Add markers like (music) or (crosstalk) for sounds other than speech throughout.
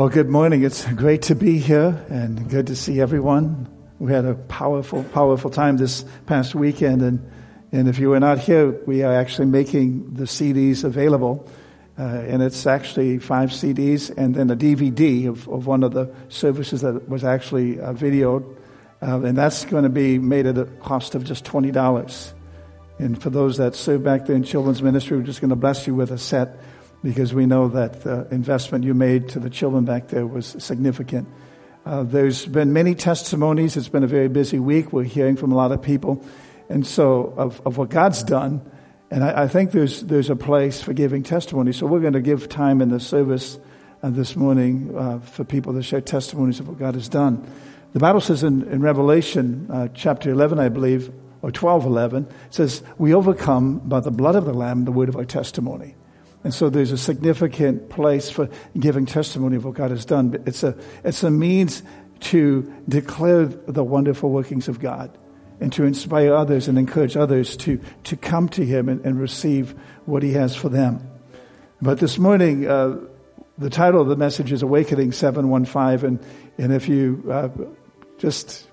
Well, good morning. It's great to be here and good to see everyone. We had a powerful, powerful time this past weekend, and, and if you were not here, we are actually making the CDs available. Uh, and it's actually five CDs and then a DVD of, of one of the services that was actually uh, videoed. Uh, and that's going to be made at a cost of just $20. And for those that serve back there in children's ministry, we're just going to bless you with a set because we know that the investment you made to the children back there was significant. Uh, there's been many testimonies. It's been a very busy week. We're hearing from a lot of people, and so of, of what God's done. And I, I think there's there's a place for giving testimony. So we're going to give time in the service uh, this morning uh, for people to share testimonies of what God has done. The Bible says in, in Revelation uh, chapter 11, I believe, or 12, 11, says, We overcome by the blood of the Lamb, the word of our testimony. And so there's a significant place for giving testimony of what God has done. It's a, it's a means to declare the wonderful workings of God and to inspire others and encourage others to, to come to Him and, and receive what He has for them. But this morning, uh, the title of the message is Awakening 715. And, and if you uh, just,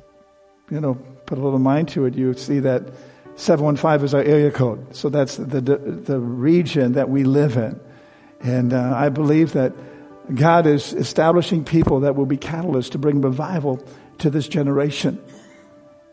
you know, put a little mind to it, you see that 715 is our area code. So that's the, the, region that we live in. And uh, I believe that God is establishing people that will be catalysts to bring revival to this generation.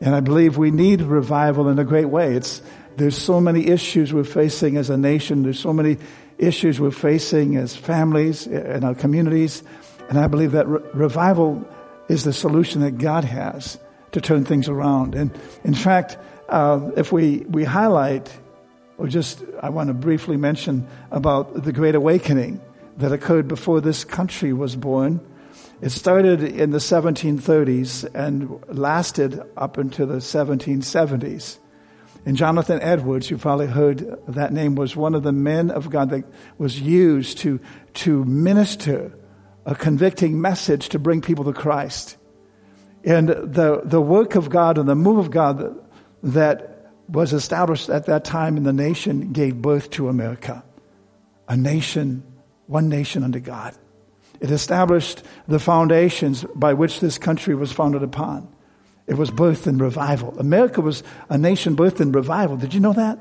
And I believe we need revival in a great way. It's, there's so many issues we're facing as a nation. There's so many issues we're facing as families and our communities. And I believe that re- revival is the solution that God has to turn things around. And in fact, uh, if we, we highlight, or just I want to briefly mention about the Great Awakening that occurred before this country was born. It started in the 1730s and lasted up into the 1770s. And Jonathan Edwards, you probably heard that name, was one of the men of God that was used to, to minister a convicting message to bring people to Christ. And the, the work of God and the move of God that was established at that time in the nation gave birth to America. A nation, one nation under God. It established the foundations by which this country was founded upon. It was birthed in revival. America was a nation birthed in revival. Did you know that?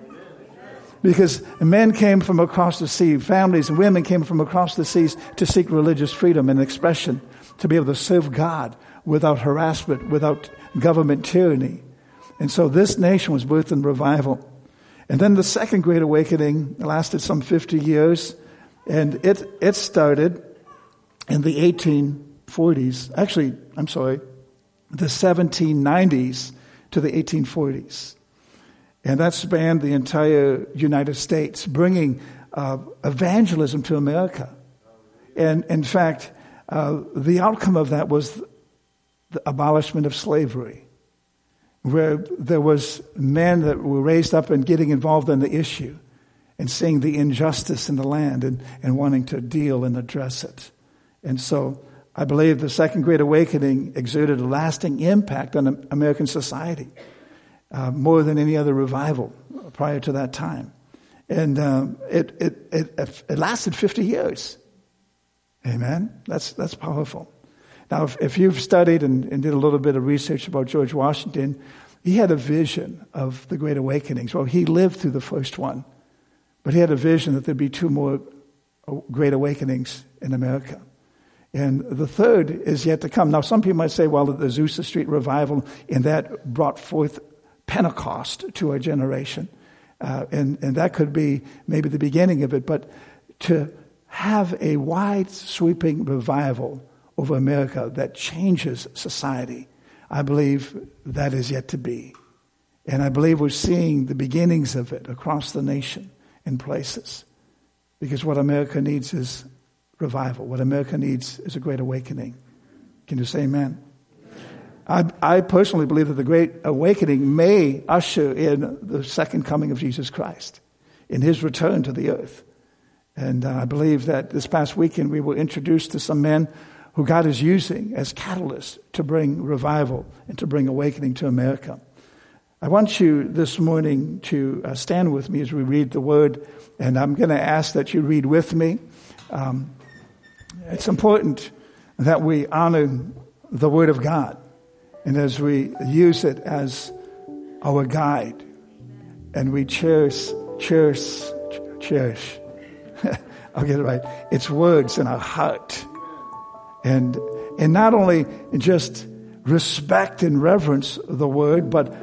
Because men came from across the sea, families and women came from across the seas to seek religious freedom and expression, to be able to serve God without harassment, without government tyranny. And so this nation was birthed in revival. And then the second Great Awakening lasted some 50 years, and it, it started in the 1840s. Actually, I'm sorry, the 1790s to the 1840s. And that spanned the entire United States, bringing uh, evangelism to America. And in fact, uh, the outcome of that was the abolishment of slavery where there was men that were raised up and getting involved in the issue and seeing the injustice in the land and, and wanting to deal and address it. And so I believe the Second Great Awakening exerted a lasting impact on American society, uh, more than any other revival prior to that time. And um, it, it, it, it lasted 50 years. Amen? That's, that's powerful. Now, if, if you've studied and, and, did a little bit of research about George Washington, he had a vision of the Great Awakenings. Well, he lived through the first one, but he had a vision that there'd be two more Great Awakenings in America. And the third is yet to come. Now, some people might say, well, the Azusa Street revival, and that brought forth Pentecost to our generation. Uh, and, and that could be maybe the beginning of it. But to have a wide sweeping revival over America that changes society. I believe that is yet to be. And I believe we're seeing the beginnings of it across the nation in places. Because what America needs is revival. What America needs is a great awakening. Can you say amen? I, I personally believe that the Great Awakening may usher in the second coming of Jesus Christ, in his return to the earth. And uh, I believe that this past weekend we were introduced to some men who God is using as catalysts to bring revival and to bring awakening to America. I want you this morning to uh, stand with me as we read the word, and I'm going to ask that you read with me. Um, it's important that we honor the Word of God and as we use it as our guide and we cherish, cherish, cherish. (laughs) I'll get it right. It's words in our heart. And, and not only just respect and reverence the word, but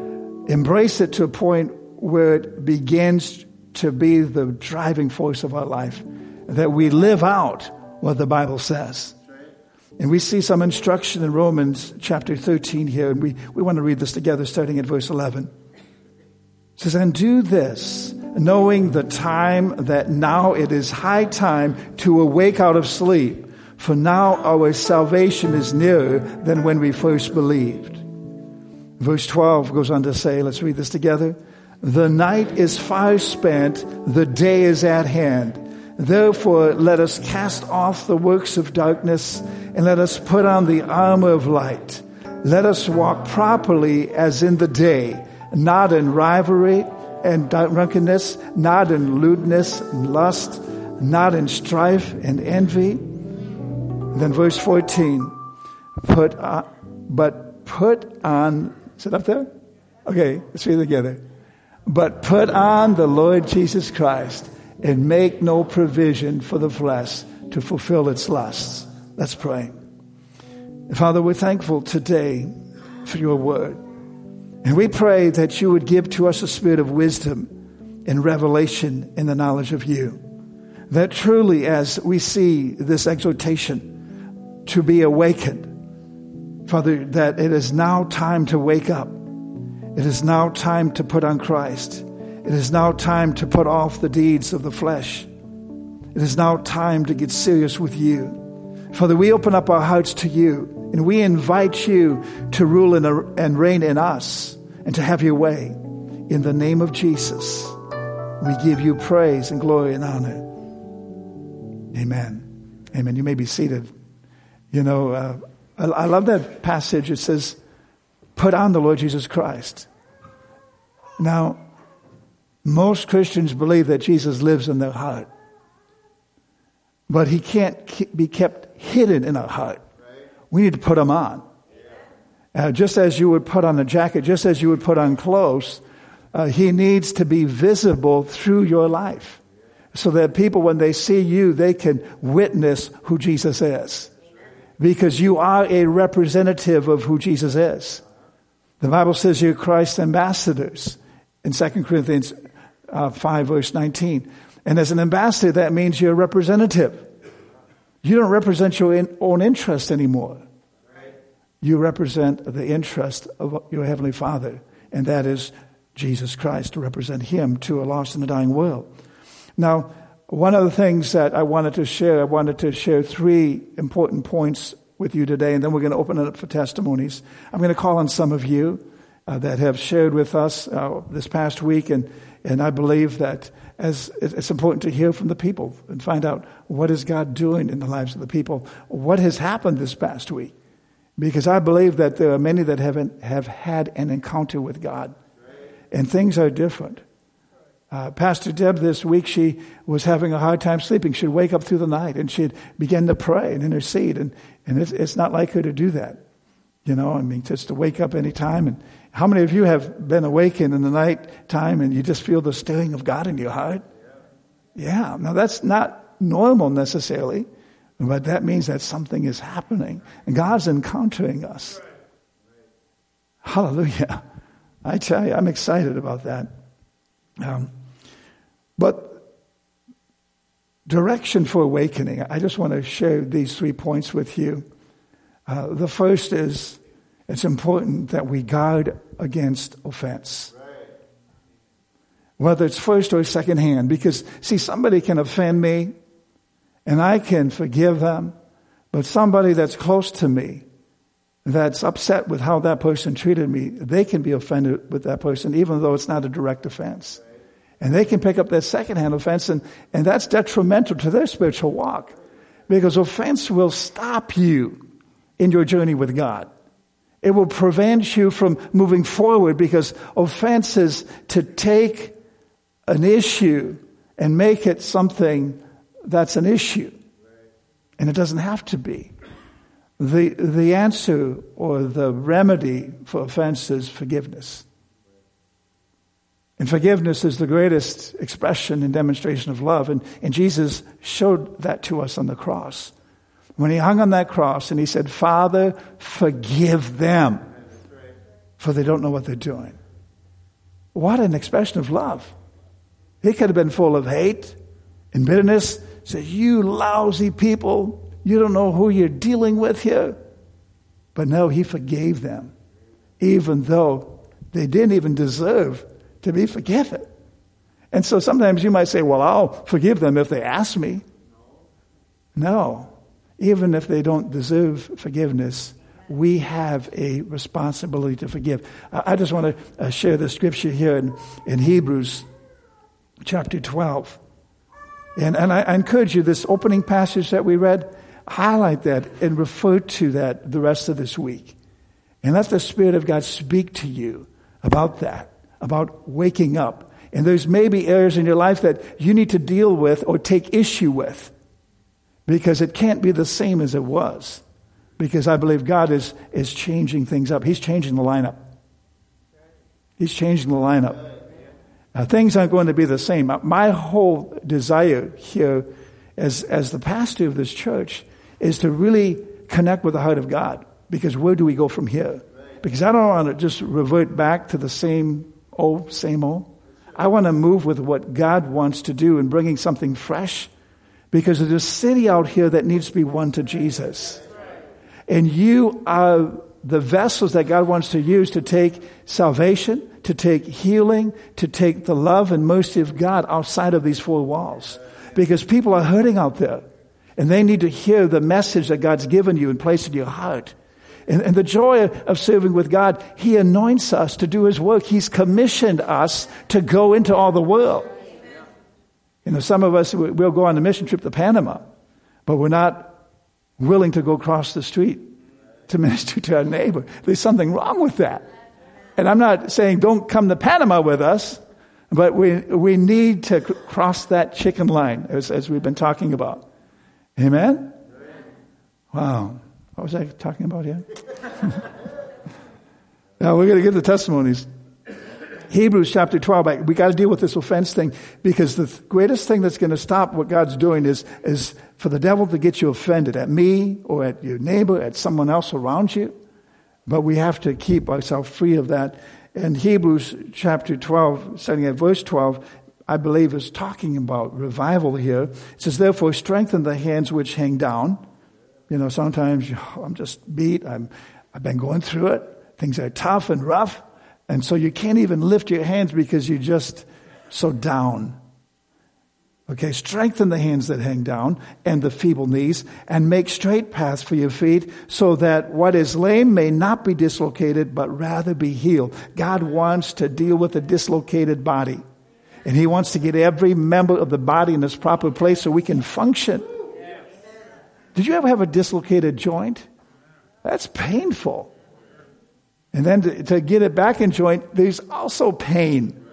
embrace it to a point where it begins to be the driving force of our life. That we live out what the Bible says. And we see some instruction in Romans chapter 13 here, and we, we want to read this together starting at verse 11. It says, And do this, knowing the time that now it is high time to awake out of sleep, for now our salvation is nearer than when we first believed. Verse 12 goes on to say, let's read this together. The night is far spent, the day is at hand. Therefore, let us cast off the works of darkness and let us put on the armor of light. Let us walk properly as in the day, not in rivalry and drunkenness, not in lewdness and lust, not in strife and envy. Then verse 14, put on, but put on, is it up there? Okay, let's read it together. But put on the Lord Jesus Christ and make no provision for the flesh to fulfill its lusts. Let's pray. Father, we're thankful today for your word. And we pray that you would give to us a spirit of wisdom and revelation in the knowledge of you. That truly, as we see this exhortation to be awakened, Father, that it is now time to wake up. It is now time to put on Christ. It is now time to put off the deeds of the flesh. It is now time to get serious with you. Father, we open up our hearts to you and we invite you to rule and reign in us and to have your way. In the name of Jesus, we give you praise and glory and honor. Amen. Amen. You may be seated. You know, uh, I, I love that passage. It says, put on the Lord Jesus Christ. Now, most Christians believe that Jesus lives in their heart, but he can't be kept hidden in our heart. We need to put him on. Uh, just as you would put on a jacket, just as you would put on clothes, uh, he needs to be visible through your life so that people, when they see you, they can witness who Jesus is. Because you are a representative of who Jesus is. The Bible says you're Christ's ambassadors in 2 Corinthians uh, 5, verse 19. And as an ambassador, that means you're a representative. You don't represent your own interest anymore. You represent the interest of your Heavenly Father, and that is Jesus Christ, to represent Him to a lost and a dying world. Now, one of the things that I wanted to share, I wanted to share three important points with you today, and then we're going to open it up for testimonies. I'm going to call on some of you uh, that have shared with us uh, this past week, and and I believe that as it's important to hear from the people and find out what is God doing in the lives of the people, what has happened this past week. Because I believe that there are many that haven't have had an encounter with God, and things are different. Uh, Pastor Deb this week, she was having a hard time sleeping. She'd wake up through the night and she'd begin to pray and intercede, and, and it's, it's not like her to do that. You know, I mean, just to wake up any time and how many of you have been awakened in the night time and you just feel the stirring of God in your heart? Yeah. Now that's not normal necessarily, but that means that something is happening and God's encountering us. Hallelujah. I tell you, I'm excited about that. Um, but direction for awakening, I just want to share these three points with you. Uh, the first is it's important that we guard against offense. Whether it's first or second hand, because see, somebody can offend me and I can forgive them, but somebody that's close to me, that's upset with how that person treated me, they can be offended with that person, even though it's not a direct offense. And they can pick up that secondhand offense, and, and that's detrimental to their spiritual walk. Because offense will stop you in your journey with God. It will prevent you from moving forward because offense is to take an issue and make it something that's an issue. And it doesn't have to be. The, the answer or the remedy for offense is forgiveness. And forgiveness is the greatest expression and demonstration of love. And, and Jesus showed that to us on the cross. When he hung on that cross and he said, Father, forgive them, for they don't know what they're doing. What an expression of love. He could have been full of hate and bitterness. Say, you lousy people, you don't know who you're dealing with here. But no, he forgave them, even though they didn't even deserve to be forgiven. And so sometimes you might say, well, I'll forgive them if they ask me. No. Even if they don't deserve forgiveness, we have a responsibility to forgive. I just want to uh, share the scripture here in, in Hebrews chapter 12. And, and I, I encourage you, this opening passage that we read, highlight that and refer to that the rest of this week. And let the Spirit of God speak to you about that about waking up. And there's maybe areas in your life that you need to deal with or take issue with because it can't be the same as it was. Because I believe God is, is changing things up. He's changing the lineup. He's changing the lineup. Now, things aren't going to be the same. My whole desire here as, as the pastor of this church is to really connect with the heart of God. Because where do we go from here? Because I don't want to just revert back to the same old, same old. I want to move with what God wants to do and bringing something fresh because there's a city out here that needs to be won to Jesus. And you are the vessels that God wants to use to take salvation, to take healing, to take the love and mercy of God outside of these four walls. Because people are hurting out there and they need to hear the message that God's given you and placed in your heart. And, and the joy of serving with God, He anoints us to do His work. He's commissioned us to go into all the world. You know, some of us will go on a mission trip to Panama, but we're not willing to go across the street to (laughs) minister to our neighbor. There's something wrong with that. And I'm not saying don't come to Panama with us, but we, we need to cross that chicken line as, as we've been talking about. Amen? Wow. What was I talking about here? (laughs) now we're going to get the testimonies. Hebrews chapter 12, we got to deal with this offense thing because the greatest thing that's going to stop what God's doing is, is for the devil to get you offended at me or at your neighbor, at someone else around you. But we have to keep ourselves free of that. And Hebrews chapter 12, starting at verse 12, I believe is talking about revival here. It says, therefore strengthen the hands which hang down you know, sometimes oh, I'm just beat. I'm, I've been going through it. Things are tough and rough. And so you can't even lift your hands because you're just so down. Okay, strengthen the hands that hang down and the feeble knees and make straight paths for your feet so that what is lame may not be dislocated, but rather be healed. God wants to deal with a dislocated body. And He wants to get every member of the body in its proper place so we can function. Did you ever have a dislocated joint? That's painful. And then to, to get it back in joint, there's also pain.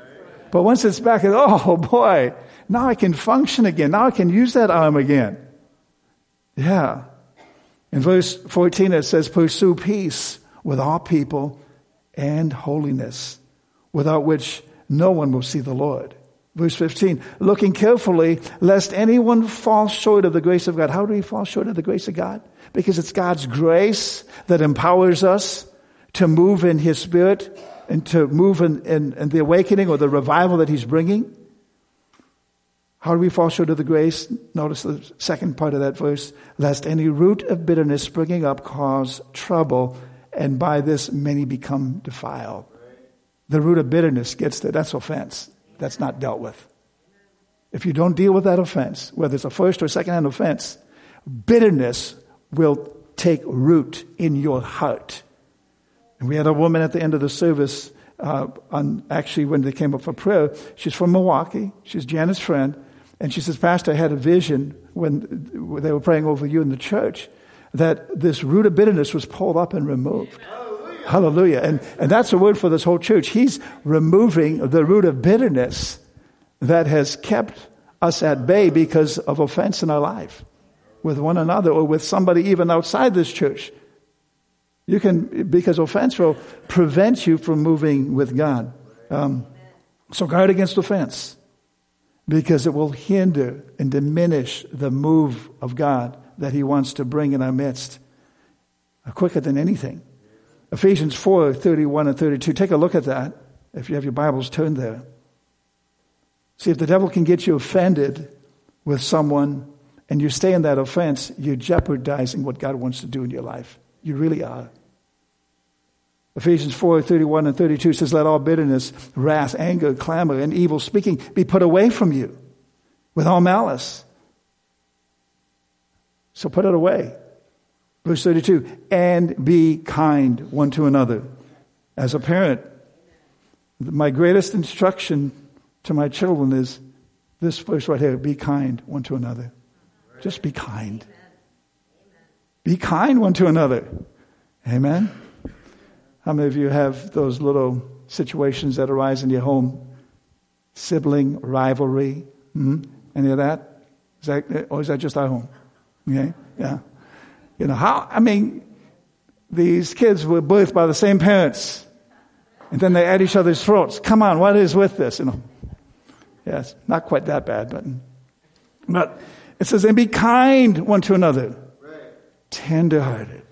But once it's back, oh boy, now I can function again. Now I can use that arm again. Yeah. In verse 14, it says, Pursue peace with all people and holiness, without which no one will see the Lord. Verse 15, looking carefully lest anyone fall short of the grace of God. How do we fall short of the grace of God? Because it's God's grace that empowers us to move in His Spirit and to move in, in, in the awakening or the revival that He's bringing. How do we fall short of the grace? Notice the second part of that verse. Lest any root of bitterness springing up cause trouble, and by this many become defiled. The root of bitterness gets there. That's offense that's not dealt with. If you don't deal with that offense, whether it's a first or second hand offense, bitterness will take root in your heart. And we had a woman at the end of the service, uh, on actually when they came up for prayer. She's from Milwaukee. She's Janet's friend. And she says, Pastor, I had a vision when, when they were praying over you in the church that this root of bitterness was pulled up and removed. Hallelujah. And, and that's a word for this whole church. He's removing the root of bitterness that has kept us at bay because of offense in our life. with one another or with somebody even outside this church. You can, because offense will prevent you from moving with God. Um, so guard against offense because it will hinder and diminish the move of God that He wants to bring in our midst quicker than anything. Ephesians 4 31 and 32. Take a look at that if you have your Bibles turned there. See, if the devil can get you offended with someone and you stay in that offense, you're jeopardizing what God wants to do in your life. You really are. Ephesians 4 31 and 32 says, Let all bitterness, wrath, anger, clamor, and evil speaking be put away from you with all malice. So put it away. Verse 32 And be kind one to another. As a parent, my greatest instruction to my children is this verse right here be kind one to another. Just be kind. Be kind one to another. Amen. How many of you have those little situations that arise in your home? Sibling rivalry? Hmm? Any of that? Is that? Or is that just our home? Okay? Yeah. You know, how, I mean, these kids were birthed by the same parents. And then they at each other's throats. Come on, what is with this? You know. Yes, not quite that bad, but, but it says, and be kind one to another. Right. Tenderhearted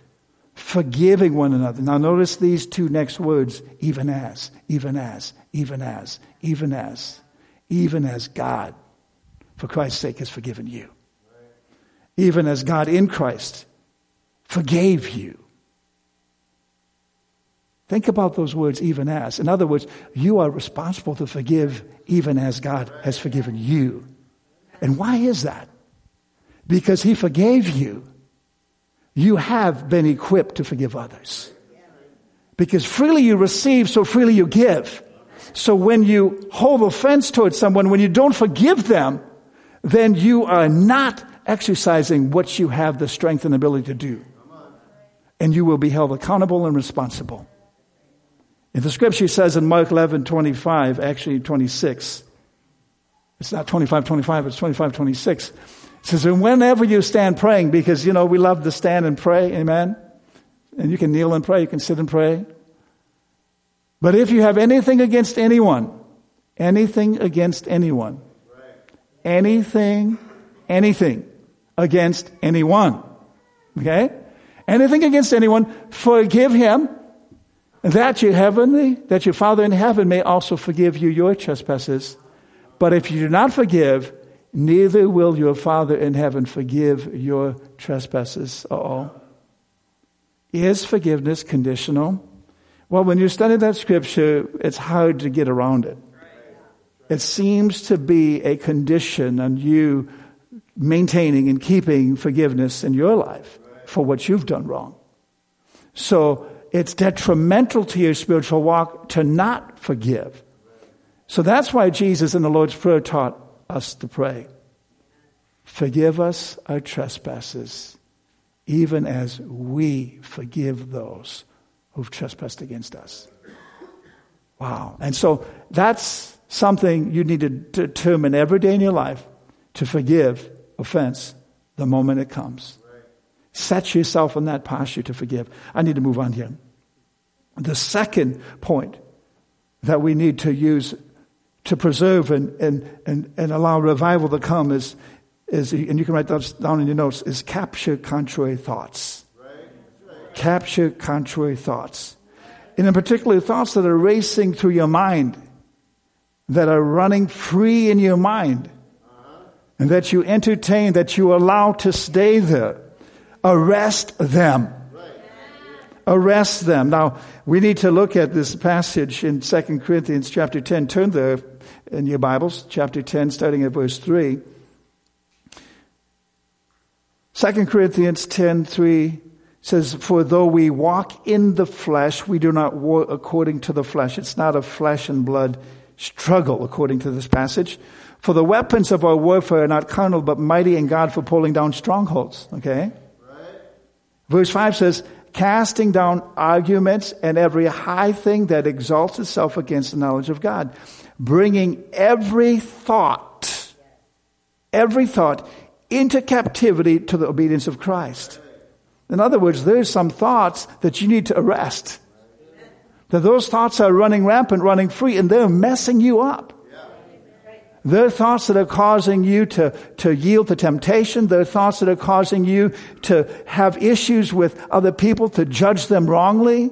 forgiving one another. Now, notice these two next words even as, even as, even as, even as, even as God, for Christ's sake, has forgiven you. Even as God in Christ forgave you. Think about those words, even as. In other words, you are responsible to forgive even as God has forgiven you. And why is that? Because He forgave you you have been equipped to forgive others. Because freely you receive, so freely you give. So when you hold offense towards someone, when you don't forgive them, then you are not exercising what you have the strength and ability to do. And you will be held accountable and responsible. And the scripture says in Mark 11, 25, actually 26, it's not 25, 25, it's 25, 26 says, and whenever you stand praying, because, you know, we love to stand and pray, amen? And you can kneel and pray, you can sit and pray. But if you have anything against anyone, anything against anyone, anything, anything against anyone, okay? Anything against anyone, forgive him, that your heavenly, that your Father in heaven may also forgive you your trespasses. But if you do not forgive, neither will your Father in heaven forgive your trespasses. Oh, is forgiveness conditional? Well, when you study that scripture, it's hard to get around it. It seems to be a condition on you maintaining and keeping forgiveness in your life for what you've done wrong. So it's detrimental to your spiritual walk to not forgive. So that's why Jesus in the Lord's Prayer taught us to pray. Forgive us our trespasses, even as we forgive those who've trespassed against us. Wow. And so that's something you need to determine every day in your life to forgive offense the moment it comes. Set yourself in that posture to forgive. I need to move on here. The second point that we need to use to preserve and, and, and, and allow revival to come is, is, and you can write that down in your notes, is capture contrary thoughts. Capture contrary thoughts. And in particular, thoughts that are racing through your mind, that are running free in your mind, and that you entertain, that you allow to stay there. Arrest them. Arrest them. Now, we need to look at this passage in 2 Corinthians chapter 10. Turn there in your Bibles, chapter 10, starting at verse 3. 2 Corinthians 10, 3 says, For though we walk in the flesh, we do not war according to the flesh. It's not a flesh and blood struggle, according to this passage. For the weapons of our warfare are not carnal, but mighty in God for pulling down strongholds. Okay? Verse 5 says, casting down arguments and every high thing that exalts itself against the knowledge of God bringing every thought, every thought into captivity to the obedience of Christ. In other words, there's some thoughts that you need to arrest. That those thoughts are running rampant, running free, and they're messing you up. They're thoughts that are causing you to, to yield to temptation. They're thoughts that are causing you to have issues with other people, to judge them wrongly,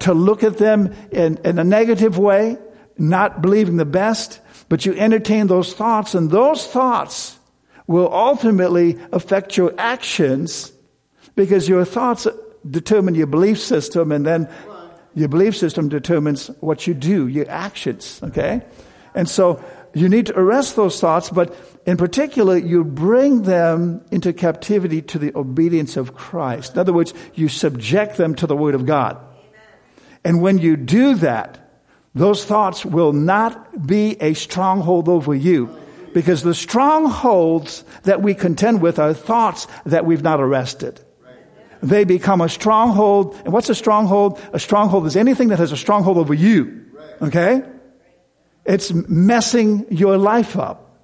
to look at them in, in a negative way, not believing the best. But you entertain those thoughts, and those thoughts will ultimately affect your actions because your thoughts determine your belief system, and then your belief system determines what you do, your actions, okay? And so you need to arrest those thoughts, but in particular, you bring them into captivity to the obedience of Christ. In other words, you subject them to the Word of God. And when you do that, those thoughts will not be a stronghold over you because the strongholds that we contend with are thoughts that we've not arrested. They become a stronghold. And what's a stronghold? A stronghold is anything that has a stronghold over you. Okay? It's messing your life up.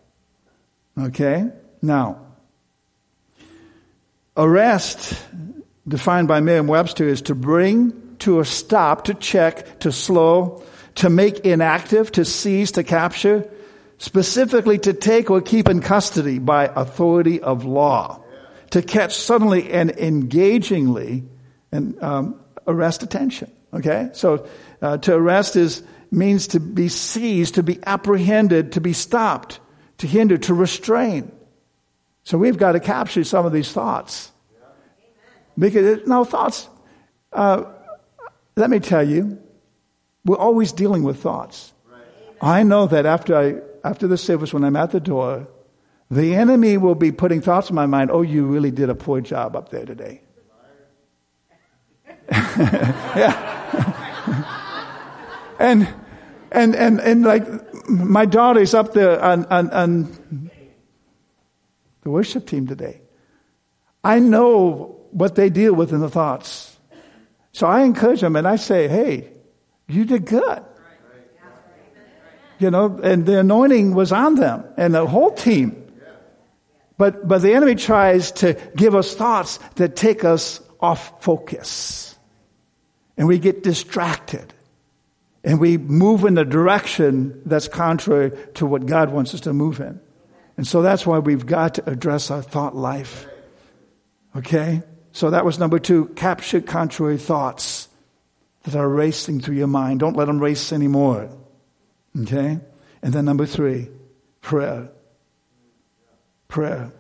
Okay? Now, arrest, defined by Merriam Webster, is to bring to a stop, to check, to slow, to make inactive, to seize, to capture, specifically to take or keep in custody by authority of law, to catch suddenly and engagingly and um, arrest attention. Okay? So uh, to arrest is means to be seized, to be apprehended, to be stopped, to hinder, to restrain. So we've got to capture some of these thoughts. Because no thoughts. Uh, let me tell you, we're always dealing with thoughts. I know that after I after the service, when I'm at the door, the enemy will be putting thoughts in my mind. Oh, you really did a poor job up there today. (laughs) yeah. And and and and like my daughter's up there on, on, on the worship team today. I know what they deal with in the thoughts. So I encourage them and I say, hey, you did good. You know, and the anointing was on them and the whole team. But, but the enemy tries to give us thoughts that take us off focus. And we get distracted and we move in a direction that's contrary to what God wants us to move in. And so that's why we've got to address our thought life. Okay? So that was number two capture contrary thoughts that are racing through your mind. Don't let them race anymore. Okay? And then number three, prayer. Prayer.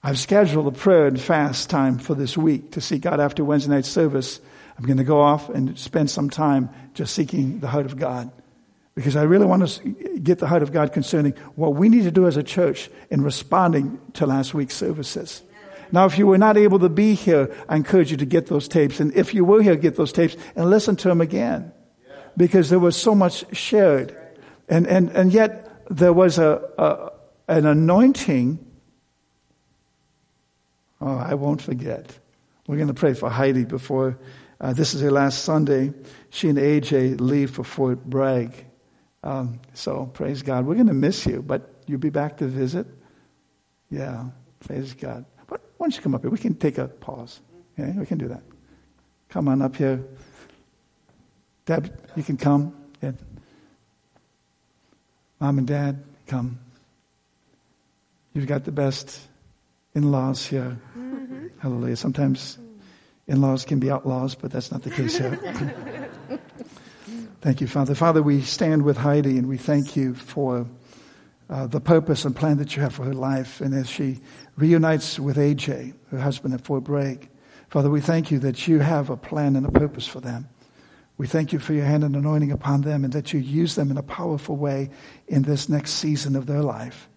I've scheduled a prayer and fast time for this week to see God after Wednesday night service. I'm going to go off and spend some time just seeking the heart of God. Because I really want to get the heart of God concerning what we need to do as a church in responding to last week's services. Now, if you were not able to be here, I encourage you to get those tapes. And if you were here, get those tapes and listen to them again. Because there was so much shared. And, and, and yet, there was a, a an anointing. Oh, I won't forget. We're going to pray for Heidi before uh, this is her last Sunday. She and AJ leave for Fort Bragg. Um, so praise God. We're going to miss you, but you'll be back to visit. Yeah, praise God. But why don't you come up here? We can take a pause. Okay, we can do that. Come on up here. Deb, you can come. Yeah. Mom and Dad, come. You've got the best in laws here. Mm-hmm. Hallelujah. Sometimes in laws can be outlaws, but that's not the case here. thank you, Father. Father, we stand with Heidi and we thank you for uh, the purpose and plan that you have for her life. And as she reunites with AJ, her husband at Fort Bragg, Father, we thank you that you have a plan and a purpose for them. We thank you for your hand and anointing upon them and that you use them in a powerful way in this next season of their life.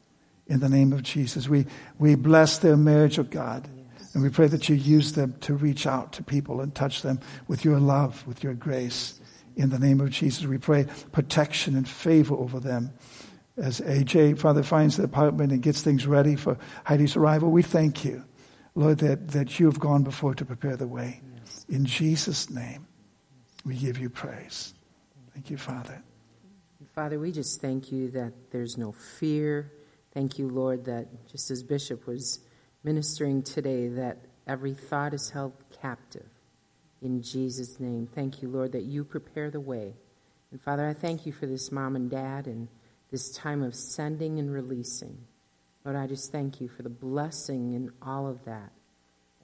In the name of Jesus, we, we bless their marriage, of oh God. And we pray that you use them to reach out to people and touch them with your love, with your grace. In the name of Jesus, we pray protection and favor over them. As AJ, Father, finds the apartment and gets things ready for Heidi's arrival, we thank you, Lord, that, that you have gone before to prepare the way. In Jesus' name, we give you praise. Thank you, Father. Father, we just thank you that there's no fear, Thank you, Lord, that just as Bishop was ministering today, that every thought is held captive. In Jesus' name, thank you, Lord, that you prepare the way. And Father, I thank you for this mom and dad and this time of sending and releasing. Lord, I just thank you for the blessing in all of that.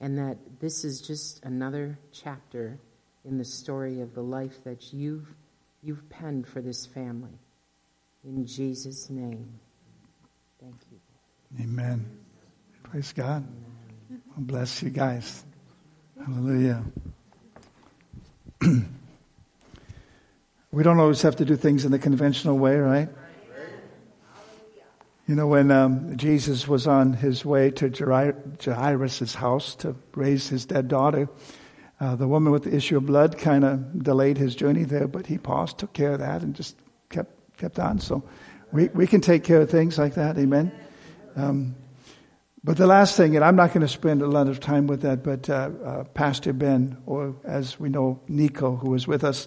And that this is just another chapter in the story of the life that you've, you've penned for this family. In Jesus' name. Thank you. Amen. Praise God. bless you guys. Hallelujah. (clears throat) we don't always have to do things in the conventional way, right? You know, when um, Jesus was on his way to Jairus' house to raise his dead daughter, uh, the woman with the issue of blood kind of delayed his journey there, but he paused, took care of that, and just kept kept on. So we, we can take care of things like that. Amen. Um, but the last thing, and I'm not going to spend a lot of time with that, but uh, uh, Pastor Ben, or as we know, Nico, who was with us,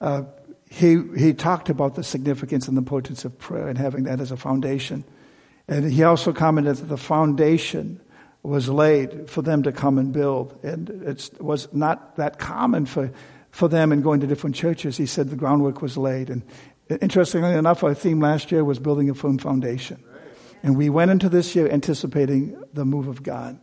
uh, he, he talked about the significance and the importance of prayer and having that as a foundation. And he also commented that the foundation was laid for them to come and build. And it was not that common for, for them in going to different churches. He said the groundwork was laid. And interestingly enough, our theme last year was building a firm foundation. And we went into this year anticipating the move of God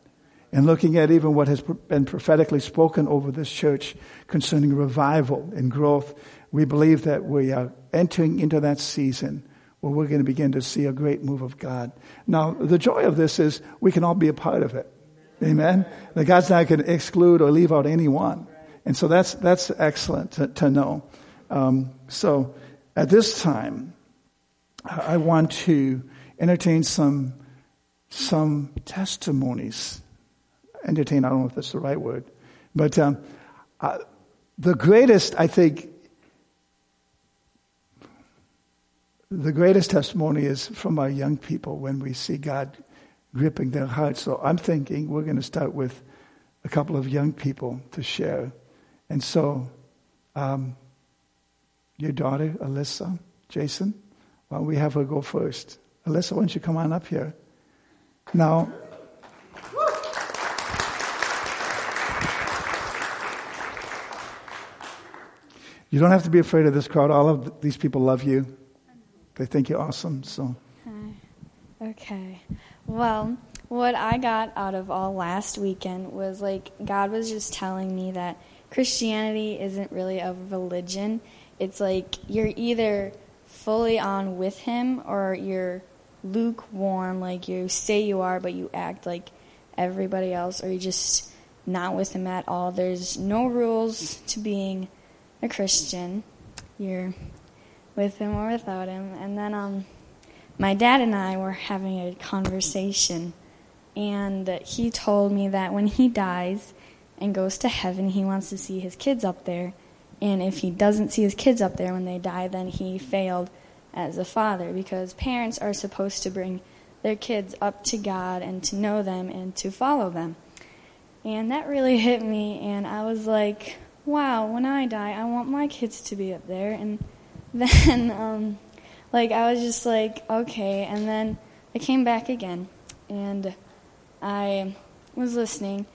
and looking at even what has been prophetically spoken over this church concerning revival and growth we believe that we are entering into that season where we're going to begin to see a great move of God. Now, the joy of this is we can all be a part of it. Amen. That God's not going to exclude or leave out anyone. And so that's, that's excellent to, to know. Um, so at this time, I want to entertain some, some testimonies. Entertain, I don't know if that's the right word. But um, uh, the greatest, I think, the greatest testimony is from our young people when we see God gripping their hearts. So I'm thinking we're going to start with a couple of young people to share. And so, um, your daughter, Alyssa, Jason, why don't we have her go first? Alyssa, why don't you come on up here? Now, you don't have to be afraid of this crowd. All of these people love you. They think you're awesome. So. Okay. Well, what I got out of all last weekend was like God was just telling me that Christianity isn't really a religion. It's like you're either fully on with Him or you're lukewarm, like you say you are, but you act like everybody else, or you're just not with Him at all. There's no rules to being a Christian. You're with him or without him. And then um, my dad and I were having a conversation, and he told me that when he dies and goes to heaven, he wants to see his kids up there. And if he doesn't see his kids up there when they die, then he failed as a father because parents are supposed to bring their kids up to God and to know them and to follow them. And that really (laughs) hit me, and I was like, wow, when I die, I want my kids to be up there. And (laughs) then um, like I was just like okay, and then I came back again, and I was listening,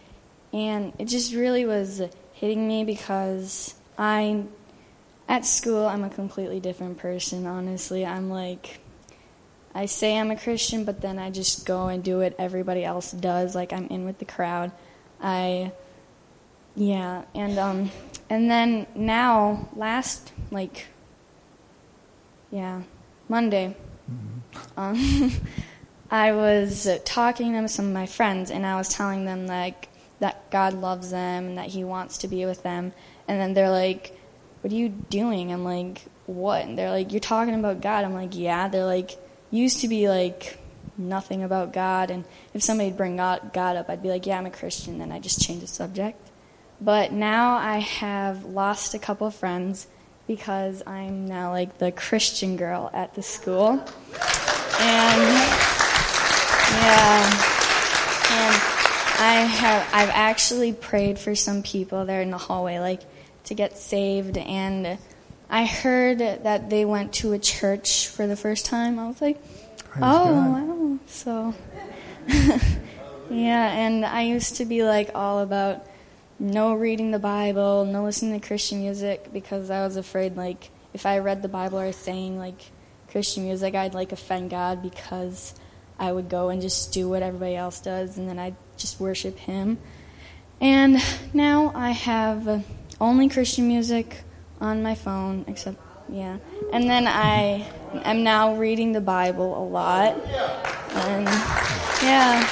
and it just really was hitting me because I at school I'm a completely different person. Honestly, I'm like. I say I'm a Christian, but then I just go and do what everybody else does. Like I'm in with the crowd. I, yeah, and um, and then now last like yeah, Monday. Mm-hmm. Um, (laughs) I was talking to some of my friends, and I was telling them like that God loves them and that He wants to be with them. And then they're like, "What are you doing?" I'm like, "What?" And they're like, "You're talking about God." I'm like, "Yeah." They're like, "Used to be like nothing about God, and if somebody'd bring God, up, I'd be like, "Yeah, I'm a Christian." Then I just change the subject. But now I have lost a couple of friends because I'm now like the Christian girl at the school. And yeah. And I have I've actually prayed for some people there in the hallway like to get saved and I heard that they went to a church for the first time. I was like, Praise oh, God. wow. So, (laughs) yeah, and I used to be like all about no reading the Bible, no listening to Christian music because I was afraid like if I read the Bible or sang like Christian music, I'd like offend God because I would go and just do what everybody else does and then I'd just worship Him. And now I have only Christian music on my phone, except, yeah. And then I am now reading the Bible a lot. And, yeah.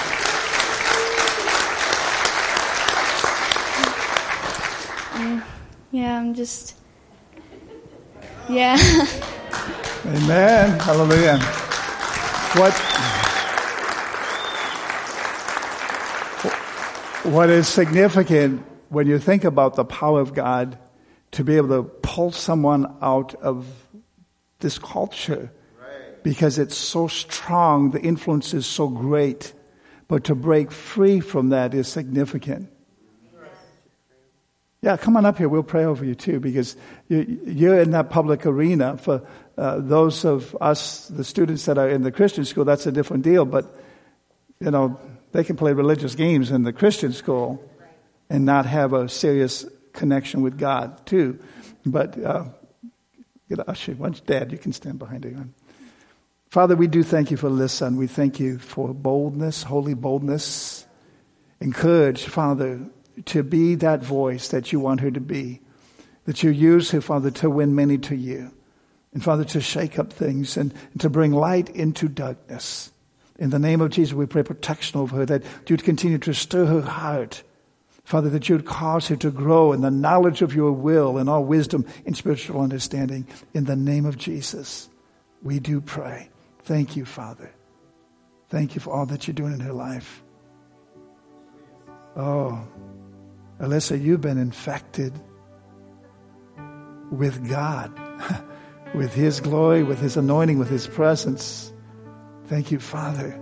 And, yeah, I'm just, yeah. Amen. Hallelujah. What what is significant when you think about the power of God to be able to pull someone out of this culture because it's so strong, the influence is so great, but to break free from that is significant. Yeah, come on up here. We'll pray over you too, because you, you're in that public arena. For uh, those of us, the students that are in the Christian school, that's a different deal. But you know, they can play religious games in the Christian school and not have a serious connection with God too. But uh, get a usher. Once Dad, you can stand behind you. Father, we do thank you for Lissa, and we thank you for boldness, holy boldness. Encourage, Father, to be that voice that you want her to be. That you use her, Father, to win many to you. And Father, to shake up things and, and to bring light into darkness. In the name of Jesus, we pray protection over her, that you'd continue to stir her heart. Father, that you'd cause her to grow in the knowledge of your will and all wisdom and spiritual understanding. In the name of Jesus, we do pray. Thank you, Father. Thank you for all that you're doing in her life. Oh, Alyssa, you've been infected with God, (laughs) with His glory, with His anointing, with His presence. Thank you, Father.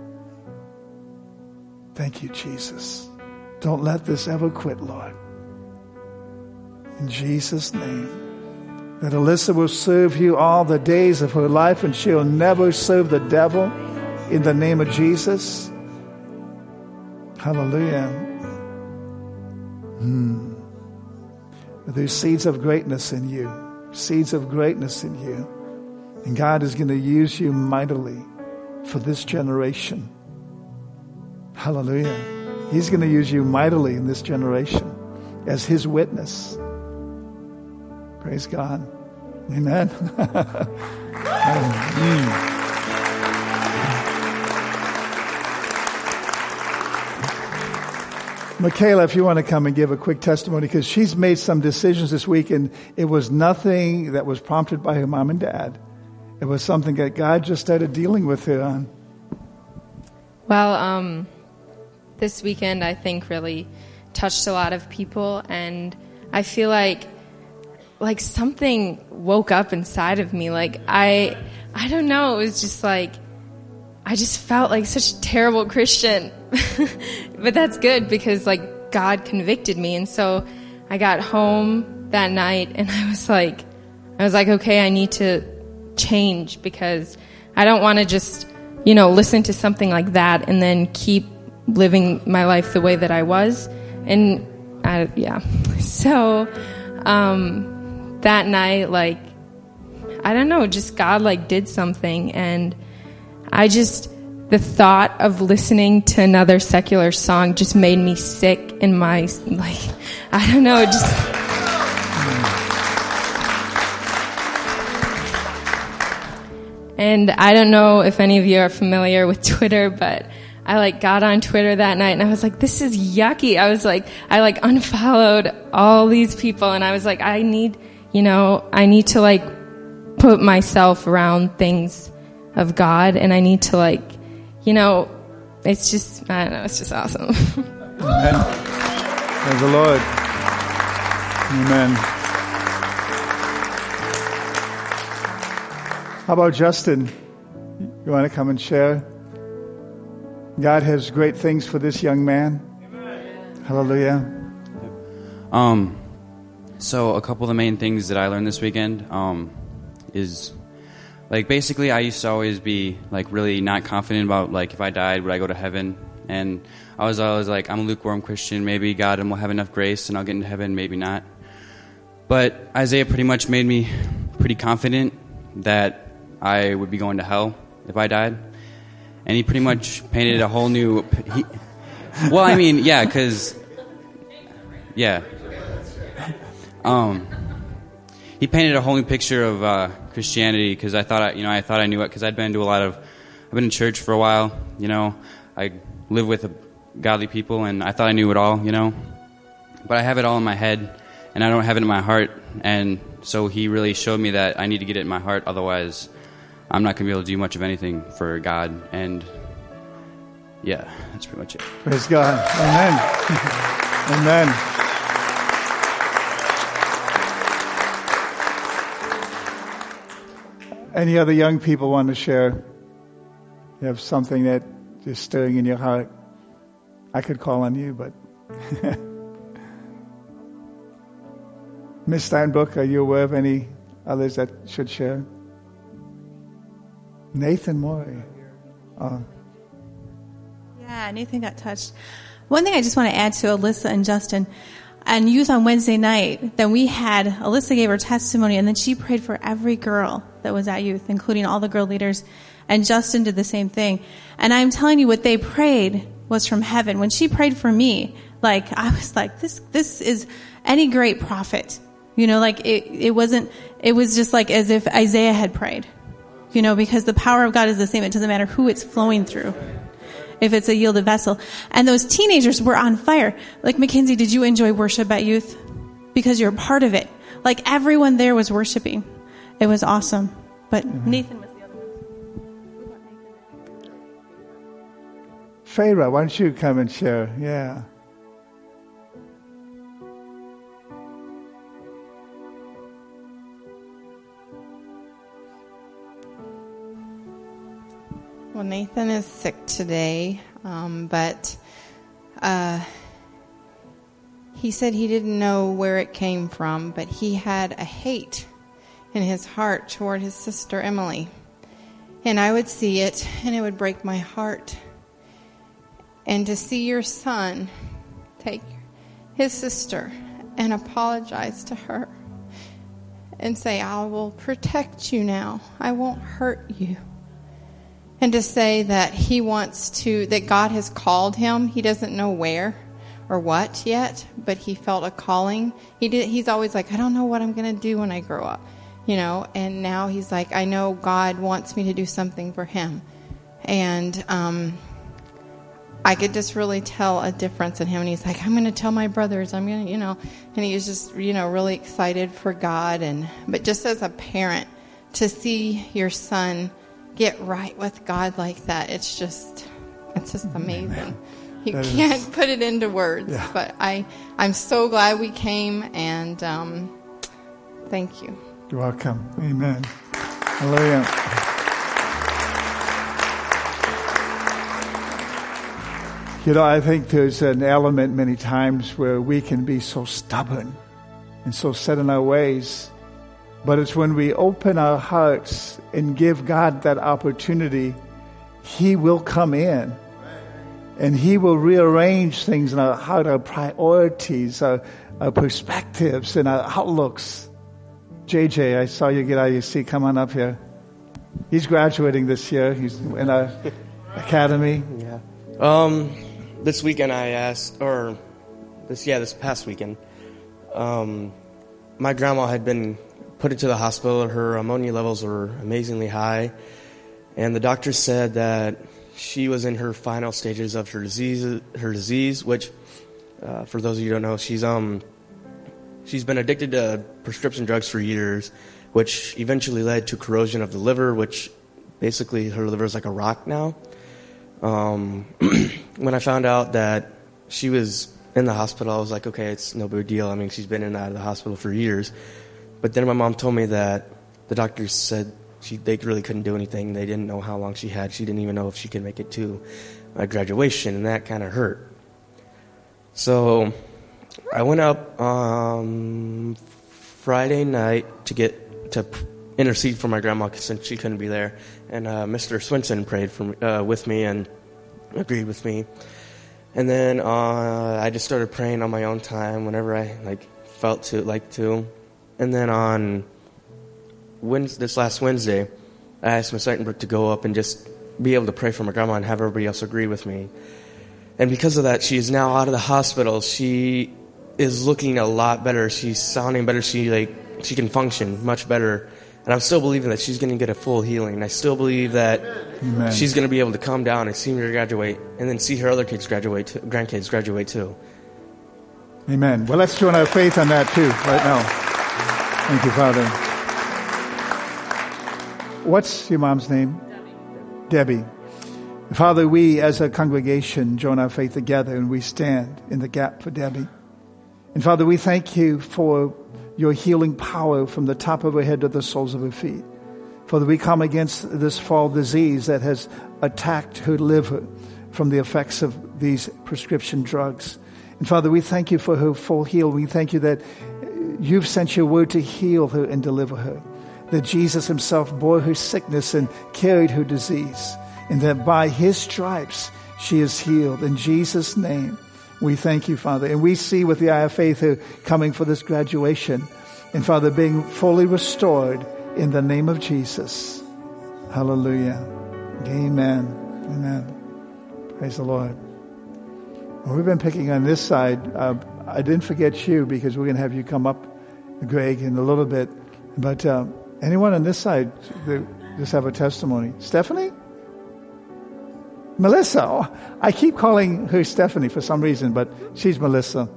Thank you, Jesus. Don't let this ever quit, Lord. In Jesus' name. That Alyssa will serve you all the days of her life and she'll never serve the devil in the name of Jesus. Hallelujah. Hmm. There's seeds of greatness in you, seeds of greatness in you. And God is going to use you mightily for this generation. Hallelujah. He's going to use you mightily in this generation as His witness. Praise God. Amen. (laughs) Michaela, if you want to come and give a quick testimony, because she's made some decisions this week, and it was nothing that was prompted by her mom and dad. It was something that God just started dealing with her on. Well, um, this weekend I think really touched a lot of people, and I feel like like something woke up inside of me. Like I, I don't know. It was just like I just felt like such a terrible Christian. (laughs) but that's good because like God convicted me. And so I got home that night and I was like, I was like, okay, I need to change because I don't want to just, you know, listen to something like that and then keep living my life the way that I was. And I, yeah. (laughs) So, um, that night, like, I don't know, just God like did something and I just, the thought of listening to another secular song just made me sick in my, like, (laughs) I don't know, just. And I don't know if any of you are familiar with Twitter, but I like got on Twitter that night and I was like, this is yucky. I was like, I like unfollowed all these people and I was like, I need, you know, I need to like put myself around things of God and I need to like, you know, it's just, I don't know, it's just awesome. (laughs) Amen. Praise the Lord. Amen. How about Justin? You want to come and share? God has great things for this young man. Amen. Hallelujah. Um, so a couple of the main things that I learned this weekend um, is like basically I used to always be like really not confident about like if I died would I go to heaven and I was always like I'm a lukewarm Christian maybe God will have enough grace and I'll get into heaven maybe not but Isaiah pretty much made me pretty confident that I would be going to hell if I died and he pretty much painted a whole new he, well I mean yeah cuz yeah. Um he painted a whole new picture of uh, Christianity because I thought I, you know I thought I knew it because I'd been to a lot of I've been in church for a while you know. I live with godly people and I thought I knew it all you know. But I have it all in my head and I don't have it in my heart and so he really showed me that I need to get it in my heart otherwise I'm not gonna be able to do much of anything for God and yeah that's pretty much it praise God amen (laughs) amen Any other young people want to share? You have something that is stirring in your heart. I could call on you, but. (laughs) Miss Steinbrook, are you aware of any others that should share? Nathan Morey. Oh. Uh, yeah, Nathan got touched. One thing I just want to add to Alyssa and Justin and youth on Wednesday night, then we had Alyssa gave her testimony and then she prayed for every girl that was at youth, including all the girl leaders. And Justin did the same thing. And I'm telling you what they prayed was from heaven. When she prayed for me, like I was like, this, this is any great prophet. You know, like it, it wasn't, it was just like as if Isaiah had prayed. You know, because the power of God is the same. It doesn't matter who it's flowing through if it's a yielded vessel. And those teenagers were on fire. Like, Mackenzie, did you enjoy worship at youth? Because you're a part of it. Like, everyone there was worshiping. It was awesome. But mm-hmm. Nathan was the other one. Farah, why don't you come and share? Yeah. Well, Nathan is sick today, um, but uh, he said he didn't know where it came from, but he had a hate in his heart toward his sister Emily. And I would see it, and it would break my heart. And to see your son take his sister and apologize to her and say, I will protect you now, I won't hurt you and to say that he wants to, that God has called him. He doesn't know where or what yet, but he felt a calling. He did, he's always like, I don't know what I'm going to do when I grow up, you know, and now he's like, I know God wants me to do something for him. And, um, I could just really tell a difference in him. And he's like, I'm going to tell my brothers. I'm going to, you know, and he was just, you know, really excited for God. And, but just as a parent, to see your son get right with God like that, it's just, it's just amazing. Amen. You that can't is, put it into words, yeah. but I, I'm so glad we came and um, thank you. You're welcome. Amen. Hallelujah. You know, I think there's an element many times where we can be so stubborn and so set in our ways but it's when we open our hearts and give God that opportunity, He will come in. And He will rearrange things in our heart, our priorities, our, our perspectives, and our outlooks. JJ, I saw you get out of your seat. Come on up here. He's graduating this year. He's in our (laughs) academy. Yeah. Um, this weekend I asked, or this yeah, this past weekend, um, my grandma had been put into the hospital. Her ammonia levels were amazingly high, and the doctor said that she was in her final stages of her disease. Her disease, which, uh, for those of you who don't know, she's um she's been addicted to prescription drugs for years, which eventually led to corrosion of the liver, which basically her liver is like a rock now. Um, (clears throat) when I found out that she was in the hospital, I was like, okay, it's no big deal. I mean, she's been in and out of the hospital for years. But then my mom told me that the doctors said she they really couldn't do anything. They didn't know how long she had. She didn't even know if she could make it to my graduation, and that kind of hurt. So I went up um, Friday night to get to intercede for my grandma since she couldn't be there. And uh, Mr. Swinson prayed for uh, with me and agreed with me. And then uh, I just started praying on my own time whenever I like felt to like to. And then on Wednesday, this last Wednesday, I asked Miss Seitenbrook to go up and just be able to pray for my grandma and have everybody else agree with me. And because of that, she is now out of the hospital. She is looking a lot better. She's sounding better. She like she can function much better. And I'm still believing that she's going to get a full healing. I still believe that Amen. she's going to be able to come down and see me graduate, and then see her other kids graduate, too, grandkids graduate too. Amen. Well, let's join our faith on that too, right now. Thank you, Father. What's your mom's name? Debbie. Debbie. Father, we as a congregation join our faith together and we stand in the gap for Debbie. And Father, we thank you for your healing power from the top of her head to the soles of her feet. Father, we come against this fall disease that has attacked her liver from the effects of these prescription drugs. And Father, we thank you for her full heal. We thank you that you've sent your word to heal her and deliver her. That Jesus himself bore her sickness and carried her disease. And that by his stripes she is healed. In Jesus' name, we thank you, Father. And we see with the eye of faith her coming for this graduation. And Father, being fully restored in the name of Jesus. Hallelujah. Amen. Amen. Praise the Lord. Well, we've been picking on this side. Uh, I didn't forget you because we're going to have you come up, Greg, in a little bit. But uh, anyone on this side just have a testimony? Stephanie? Melissa. Oh, I keep calling her Stephanie for some reason, but she's Melissa.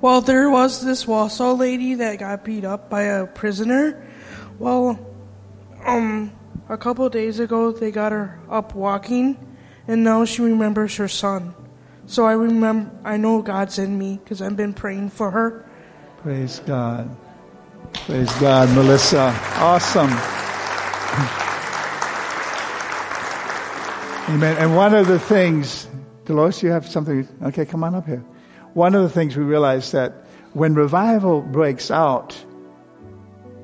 Well, there was this Wausau lady that got beat up by a prisoner. Well, um, a couple days ago they got her up walking, and now she remembers her son. So I remember, I know God's in me because I've been praying for her. Praise God. Praise God, Melissa. Awesome. (laughs) Amen. And one of the things, Dolores, you have something. Okay, come on up here. One of the things we realize that when revival breaks out,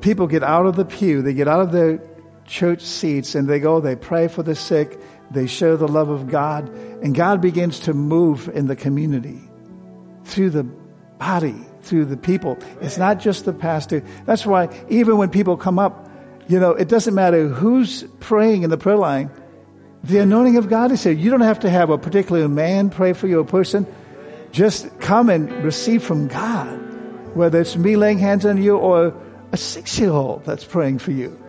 people get out of the pew, they get out of their church seats, and they go, they pray for the sick, they share the love of God, and God begins to move in the community through the body, through the people. It's not just the pastor. That's why even when people come up, you know, it doesn't matter who's praying in the prayer line. The anointing of God is here. You don't have to have a particular man pray for you, a person. Just come and receive from God, whether it's me laying hands on you or a six year old that's praying for you.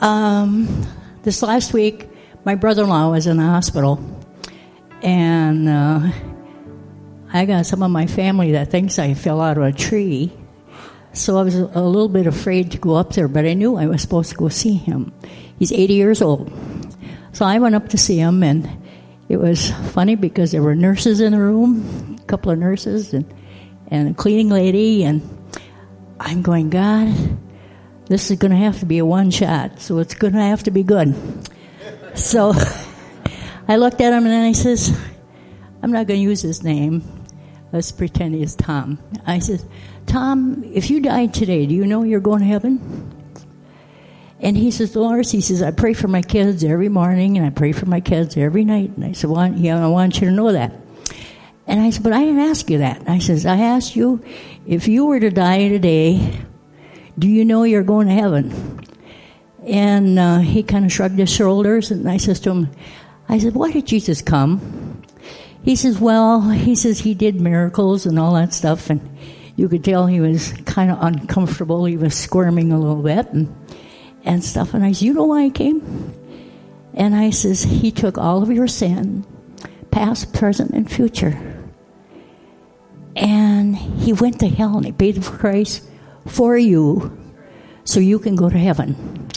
Um, this last week, my brother in law was in the hospital, and uh, I got some of my family that thinks I fell out of a tree. So I was a little bit afraid to go up there, but I knew I was supposed to go see him. He's 80 years old. So I went up to see him, and it was funny because there were nurses in the room, a couple of nurses, and, and a cleaning lady, and I'm going, God, this is going to have to be a one shot, so it's going to have to be good. So (laughs) I looked at him and I says, I'm not going to use his name. Let's pretend he's Tom. I says, Tom, if you died today, do you know you're going to heaven? And he says, Dolores, he says, I pray for my kids every morning and I pray for my kids every night. And I said, well, yeah, I want you to know that. And I said, but I didn't ask you that. I says, I asked you, if you were to die today, do you know you're going to heaven? And uh, he kind of shrugged his shoulders, and I says to him, I said, why did Jesus come? He says, well, he says he did miracles and all that stuff, and you could tell he was kind of uncomfortable. He was squirming a little bit and, and stuff. And I said, you know why he came? And I says, he took all of your sin, past, present, and future. And he went to hell and he paid the price for you so you can go to heaven.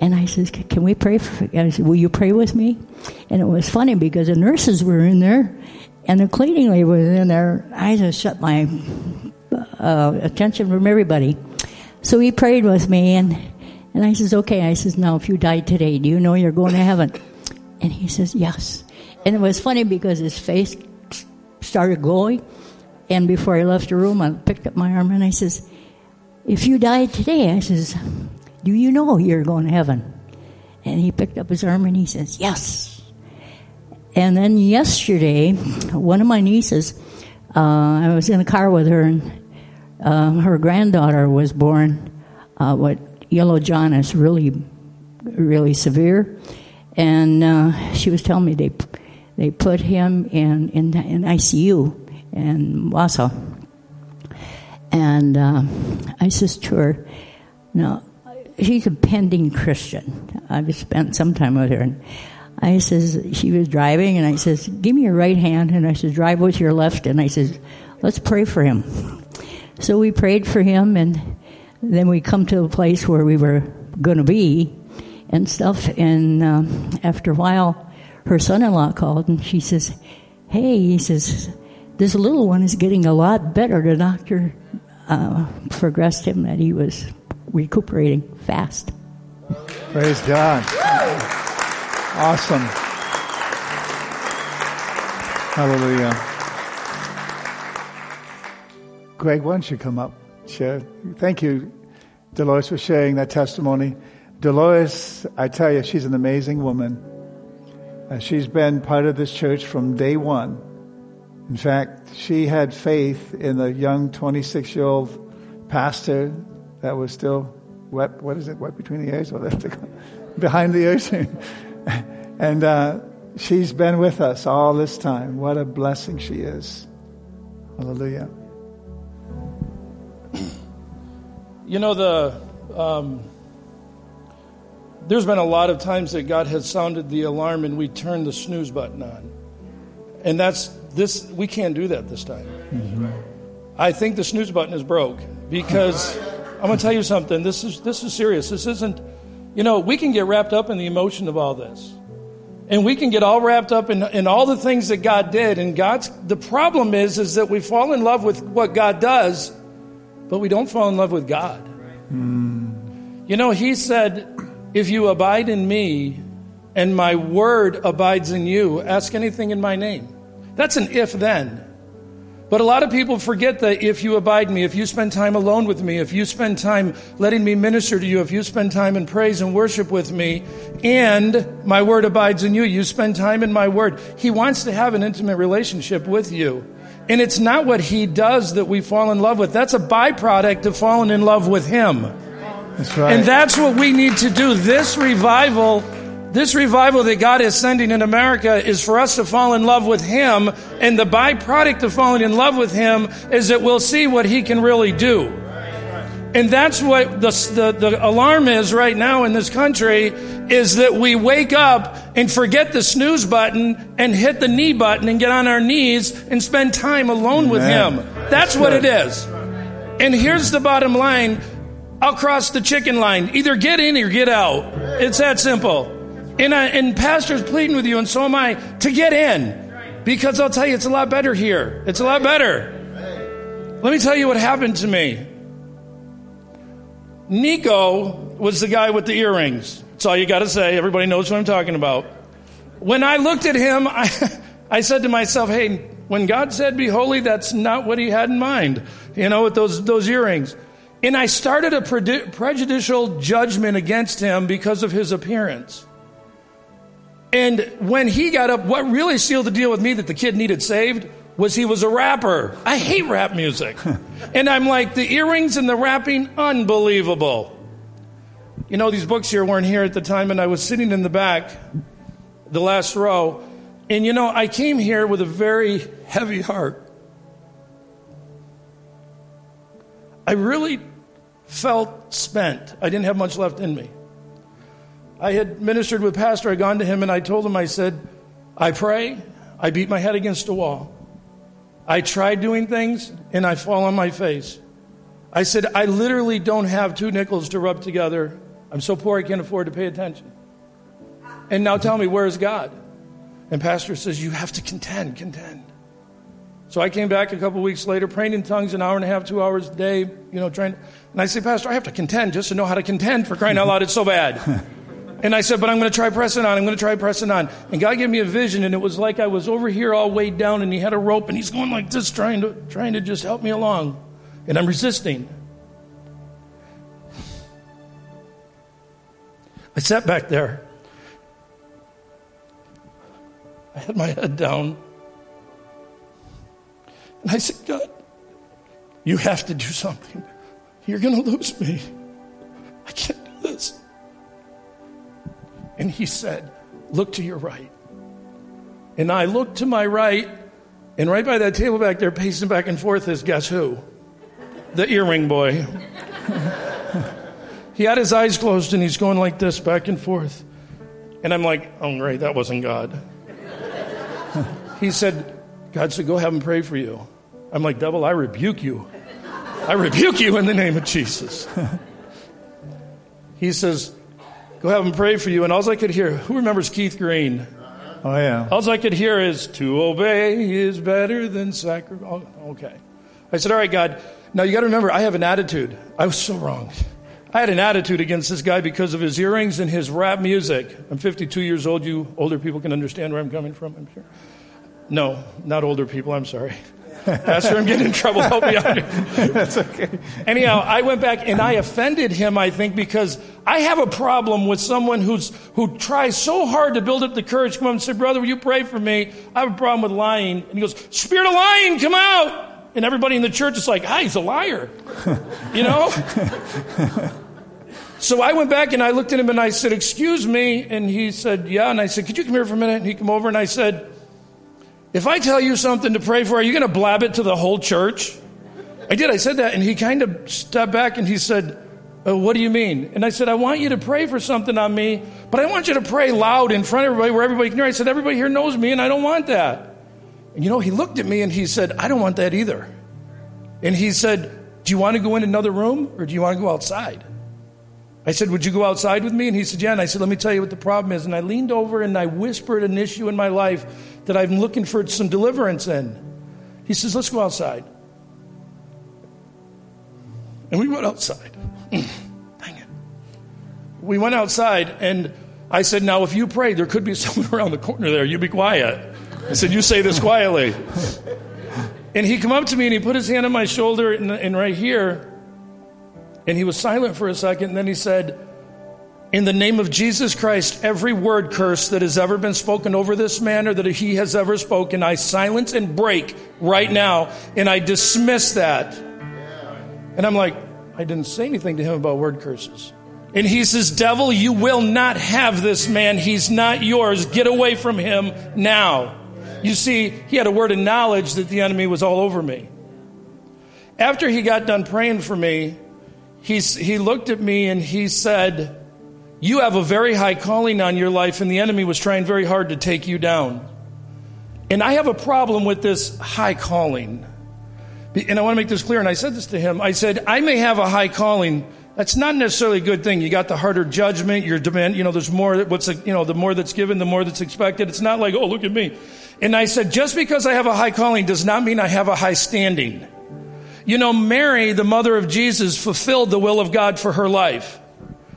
And I said, Can we pray for I said, Will you pray with me? And it was funny because the nurses were in there and the cleaning lady was in there. I just shut my uh, attention from everybody. So he prayed with me and, and I says, Okay. I says, Now, if you die today, do you know you're going to heaven? And he says, Yes. And it was funny because his face started glowing. And before I left the room, I picked up my arm and I says, if you died today, I says, do you know you're going to heaven? And he picked up his arm and he says, yes. And then yesterday, one of my nieces, uh, I was in a car with her, and uh, her granddaughter was born uh, what yellow jaundice, really, really severe, and uh, she was telling me they they put him in in, in ICU in Wausau, and uh, I says to her, "No, she's a pending Christian. I've spent some time with her." And, I says, she was driving, and I says, give me your right hand. And I says, drive with your left. And I says, let's pray for him. So we prayed for him, and then we come to a place where we were going to be and stuff. And um, after a while, her son-in-law called, and she says, hey, he says, this little one is getting a lot better. The doctor uh, progressed him that he was recuperating fast. Praise God. Awesome. Hallelujah. Greg, why don't you come up? Share. Thank you, Dolores, for sharing that testimony. Dolores, I tell you, she's an amazing woman. Uh, she's been part of this church from day one. In fact, she had faith in the young 26 year old pastor that was still wet. What is it? Wet between the ears? (laughs) behind the ears. (laughs) and uh, she's been with us all this time. What a blessing she is. Hallelujah. (clears throat) You know, the. Um, there's been a lot of times that God has sounded the alarm and we turned the snooze button on. And that's this, we can't do that this time. Mm-hmm. I think the snooze button is broke because I'm going to tell you something. This is, this is serious. This isn't, you know, we can get wrapped up in the emotion of all this. And we can get all wrapped up in, in all the things that God did. And God's, the problem is, is that we fall in love with what God does, but we don't fall in love with God. Mm. You know, He said, if you abide in me and my word abides in you, ask anything in my name. That's an if then. But a lot of people forget that if you abide in me, if you spend time alone with me, if you spend time letting me minister to you, if you spend time in praise and worship with me, and my word abides in you, you spend time in my word. He wants to have an intimate relationship with you. And it's not what he does that we fall in love with. That's a byproduct of falling in love with him. That's right. And that's what we need to do. This revival this revival that God is sending in America is for us to fall in love with Him, and the byproduct of falling in love with Him is that we'll see what He can really do. And that's what the, the, the, alarm is right now in this country is that we wake up and forget the snooze button and hit the knee button and get on our knees and spend time alone Amen. with Him. That's, that's what it is. And here's the bottom line I'll cross the chicken line. Either get in or get out. It's that simple. And, I, and pastor's pleading with you, and so am I, to get in. Because I'll tell you, it's a lot better here. It's a lot better. Let me tell you what happened to me. Nico was the guy with the earrings. That's all you got to say. Everybody knows what I'm talking about. When I looked at him, (laughs) I, I said to myself, hey, when God said be holy, that's not what he had in mind, you know, with those, those earrings. And I started a prejudicial judgment against him because of his appearance. And when he got up, what really sealed the deal with me that the kid needed saved was he was a rapper. I hate rap music. (laughs) and I'm like, the earrings and the rapping, unbelievable. You know, these books here weren't here at the time, and I was sitting in the back, the last row. And you know, I came here with a very heavy heart. I really felt spent. I didn't have much left in me. I had ministered with Pastor. I'd gone to him and I told him, I said, I pray, I beat my head against a wall. I try doing things and I fall on my face. I said, I literally don't have two nickels to rub together. I'm so poor I can't afford to pay attention. And now tell me, where is God? And Pastor says, You have to contend, contend. So I came back a couple weeks later, praying in tongues an hour and a half, two hours a day, you know, trying. And I say, Pastor, I have to contend just to know how to contend for crying out loud. It's so bad. (laughs) And I said, but I'm going to try pressing on. I'm going to try pressing on. And God gave me a vision, and it was like I was over here all weighed down, and He had a rope, and He's going like this, trying to trying to just help me along, and I'm resisting. I sat back there. I had my head down, and I said, God, you have to do something. You're going to lose me. I can't and he said, Look to your right. And I looked to my right, and right by that table back there, pacing back and forth, is guess who? The earring boy. (laughs) he had his eyes closed and he's going like this back and forth. And I'm like, oh, great, that wasn't God. (laughs) he said, God said, go have him pray for you. I'm like, devil, I rebuke you. I rebuke you in the name of Jesus. (laughs) he says, go have him pray for you. And all I could hear, who remembers Keith Green? Oh, yeah. All I could hear is, to obey is better than sacrifice. Oh, okay. I said, all right, God. Now you got to remember, I have an attitude. I was so wrong. I had an attitude against this guy because of his earrings and his rap music. I'm 52 years old. You older people can understand where I'm coming from, I'm sure. No, not older people. I'm sorry. Pastor, I'm getting in trouble. Help me out. (laughs) That's okay. Anyhow, I went back and I offended him, I think, because I have a problem with someone who's, who tries so hard to build up the courage. Come up and say, brother, will you pray for me? I have a problem with lying. And he goes, spirit of lying, come out. And everybody in the church is like, ah, he's a liar. (laughs) you know? so I went back and I looked at him and I said, excuse me. And he said, yeah. And I said, could you come here for a minute? And he came over and I said, if I tell you something to pray for, are you going to blab it to the whole church? I did. I said that. And he kind of stepped back and he said, oh, What do you mean? And I said, I want you to pray for something on me, but I want you to pray loud in front of everybody where everybody can hear. I said, Everybody here knows me, and I don't want that. And you know, he looked at me and he said, I don't want that either. And he said, Do you want to go in another room or do you want to go outside? I said, Would you go outside with me? And he said, Yeah. And I said, Let me tell you what the problem is. And I leaned over and I whispered an issue in my life that I'm looking for some deliverance in. He says, Let's go outside. And we went outside. (clears throat) Dang it. We went outside, and I said, Now, if you pray, there could be (laughs) someone around the corner there. You be quiet. I said, You say this quietly. And he come up to me and he put his hand on my shoulder and, and right here, and he was silent for a second. And then he said, in the name of Jesus Christ, every word curse that has ever been spoken over this man or that he has ever spoken, I silence and break right now, and I dismiss that. And I'm like, I didn't say anything to him about word curses. And he says, Devil, you will not have this man. He's not yours. Get away from him now. You see, he had a word of knowledge that the enemy was all over me. After he got done praying for me, he's, he looked at me and he said, you have a very high calling on your life, and the enemy was trying very hard to take you down. And I have a problem with this high calling. And I want to make this clear, and I said this to him. I said, I may have a high calling. That's not necessarily a good thing. You got the harder judgment, your demand, you know, there's more, what's, you know, the more that's given, the more that's expected. It's not like, oh, look at me. And I said, just because I have a high calling does not mean I have a high standing. You know, Mary, the mother of Jesus, fulfilled the will of God for her life.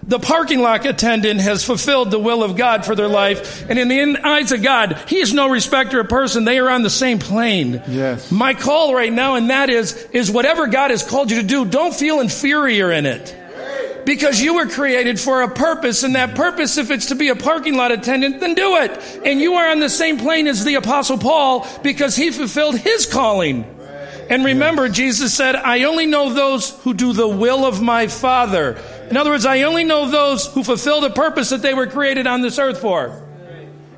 The parking lot attendant has fulfilled the will of God for their life. And in the eyes of God, He is no respecter of person. They are on the same plane. Yes. My call right now, and that is, is whatever God has called you to do, don't feel inferior in it. Because you were created for a purpose, and that purpose, if it's to be a parking lot attendant, then do it. And you are on the same plane as the apostle Paul because he fulfilled his calling. And remember, Jesus said, I only know those who do the will of my Father. In other words, I only know those who fulfill the purpose that they were created on this earth for.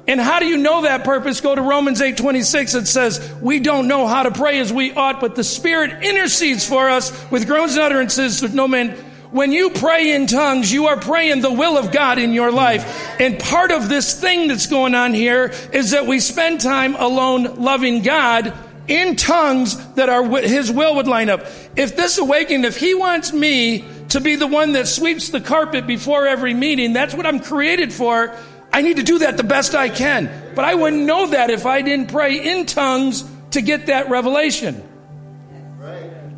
And how do you know that purpose? Go to Romans 8:26. It says, "We don't know how to pray as we ought, but the Spirit intercedes for us with groans and utterances that no man when you pray in tongues, you are praying the will of God in your life. And part of this thing that's going on here is that we spend time alone loving God in tongues that are his will would line up. If this awakening, if he wants me to be the one that sweeps the carpet before every meeting. That's what I'm created for. I need to do that the best I can. But I wouldn't know that if I didn't pray in tongues to get that revelation.